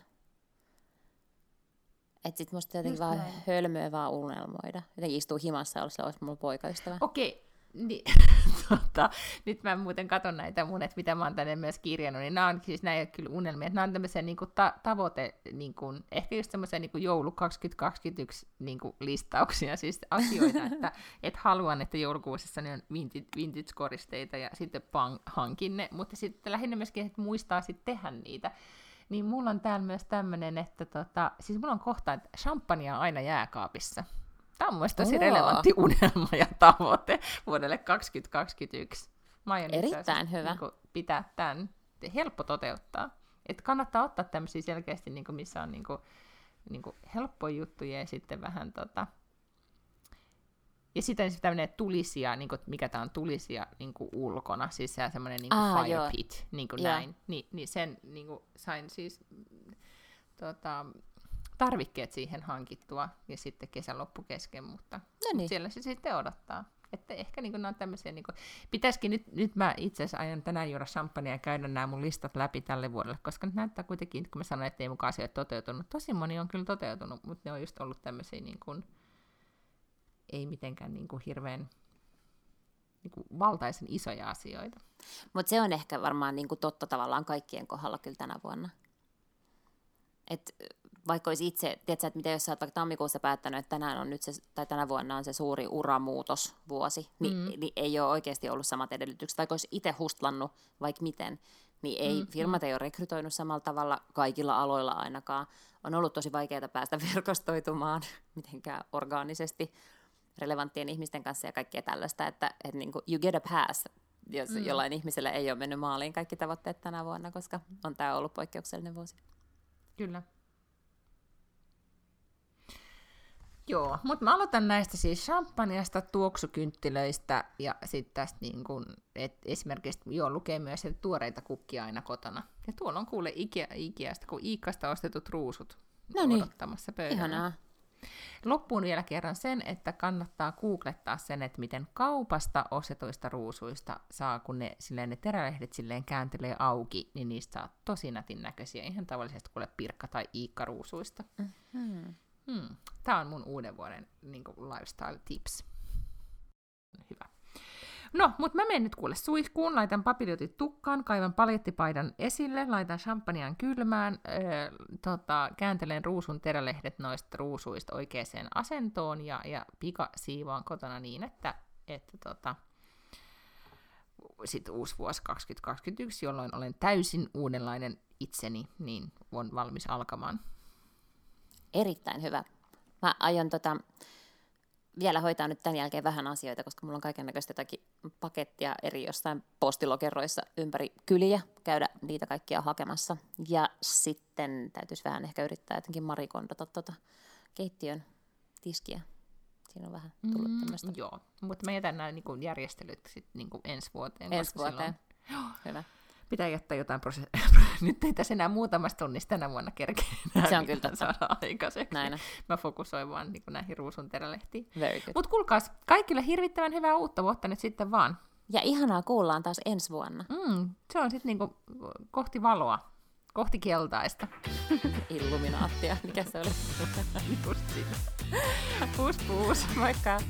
Että sit musta jotenkin vaan näin. hölmöä vaan unelmoida. Jotenkin istuu himassa ja olisi mulla poikaystävä. Okei, niin, tota, nyt mä muuten katson näitä mun, että mitä mä oon tänne myös kirjannut, niin nämä on siis näin kyllä unelmia, että nämä on tämmöisiä niin kuin, ta- tavoite, niin kuin, ehkä just semmoisia niin kuin joulu 2021 niin kuin, listauksia, siis asioita, että et haluan, että joulukuusessa ne on vintage, vintage-koristeita ja sitten pang, hankin ne, mutta sitten lähinnä myöskin, että muistaa sitten tehdä niitä. Niin mulla on täällä myös tämmöinen, että tota, siis mulla on kohta, että champagnea aina jääkaapissa. Tämä on mielestäni tosi relevantti unelma ja tavoite vuodelle 2021. Mä Erittäin hyvä. Niin kuin, pitää tämän helppo toteuttaa. Et kannattaa ottaa tämmöisiä selkeästi, niin kuin, missä on niin kuin, niin kuin helppoja juttuja ja sitten vähän tota, ja sitten siis tämmöinen tulisia, niin kuin, mikä tämä on tulisia niin kuin ulkona, siis se semmoinen niin kuin fire joo. pit, niin kuin näin. Ni, niin sen niin kuin, sain siis tota, tarvikkeet siihen hankittua ja sitten kesän loppu kesken, mutta, no niin. siellä se sitten odottaa. Että ehkä niin kuin, nämä on tämmöisiä, niin kuin, pitäisikin nyt, nyt mä itse asiassa aion tänään juoda champagnea ja käydä nämä mun listat läpi tälle vuodelle, koska nyt näyttää kuitenkin, kun mä sanoin, että ei mukaan asioita toteutunut, tosi moni on kyllä toteutunut, mutta ne on just ollut tämmöisiä niin kuin, ei mitenkään niin kuin hirveän niin kuin valtaisen isoja asioita. Mutta se on ehkä varmaan niin kuin totta tavallaan kaikkien kohdalla kyllä tänä vuonna. Et vaikka olisi itse, tiedätkö, että mitä jos sä oot vaikka tammikuussa päättänyt, että tänään on nyt se, tai tänä vuonna on se suuri uramuutosvuosi, niin, mm. niin ei ole oikeasti ollut samat edellytykset. Vaikka olisi itse hustlannut vaikka miten, niin ei, mm. firmat ei ole rekrytoinut samalla tavalla kaikilla aloilla ainakaan. On ollut tosi vaikeaa päästä verkostoitumaan mitenkään orgaanisesti relevanttien ihmisten kanssa ja kaikkea tällaista, että, että niin kuin, you get a pass, jos mm. jollain ihmisellä ei ole mennyt maaliin kaikki tavoitteet tänä vuonna, koska on tämä ollut poikkeuksellinen vuosi. Kyllä. Joo, mutta mä aloitan näistä siis champagneasta, tuoksukynttilöistä ja sitten tästä niin kun, et esimerkiksi joo, lukee myös, että tuoreita kukkia aina kotona. Ja tuolla on kuule Ikea, Ikeasta, kun Iikasta ostetut ruusut no niin. odottamassa pöydällä. Ihanaa. Loppuun vielä kerran sen, että kannattaa googlettaa sen, että miten kaupasta ostetuista ruusuista saa, kun ne, silleen, ne terälehdet silleen kääntelee auki, niin niistä saa tosi nätin näköisiä, ihan tavallisesti kuule pirkka- tai iikkaruusuista. Mm-hmm. Hmm. Tämä on mun uuden vuoden niin kuin lifestyle tips. Hyvä. No, mutta mä menen nyt kuule suihkuun, laitan papiljotit tukkaan, kaivan paljettipaidan esille, laitan champagnean kylmään, öö, tota, kääntelen ruusun terälehdet noista ruusuista oikeaan asentoon ja, ja pika siivoan kotona niin, että, että tota, sitten uusi vuosi 2021, jolloin olen täysin uudenlainen itseni, niin on valmis alkamaan. Erittäin hyvä. Mä aion tota, vielä hoitaa nyt tämän jälkeen vähän asioita, koska mulla on kaiken näköistä jotakin pakettia eri jossain postilokeroissa ympäri kyliä, käydä niitä kaikkia hakemassa. Ja sitten täytyisi vähän ehkä yrittää jotenkin marikondata tuota keittiön tiskiä. Siinä on vähän tullut mm, tämmöistä. Joo, mutta mä jätän nämä niin järjestelyt sit, niin ensi vuoteen. Ensi vuoteen. Silloin... Hyvä pitää jättää jotain prosessia. Nyt ei tässä enää muutamasta tunnista tänä vuonna kerkeä Se on kyllä saada aikaiseksi. Näin. Mä fokusoin vaan niin näihin ruusun terälehtiin. Mutta kuulkaas, kaikille hirvittävän hyvää uutta vuotta nyt sitten vaan. Ja ihanaa kuullaan taas ensi vuonna. Mm, se on sitten niinku kohti valoa, kohti keltaista. Illuminaattia, mikä se oli? Just siitä. Puus puus. Moikka!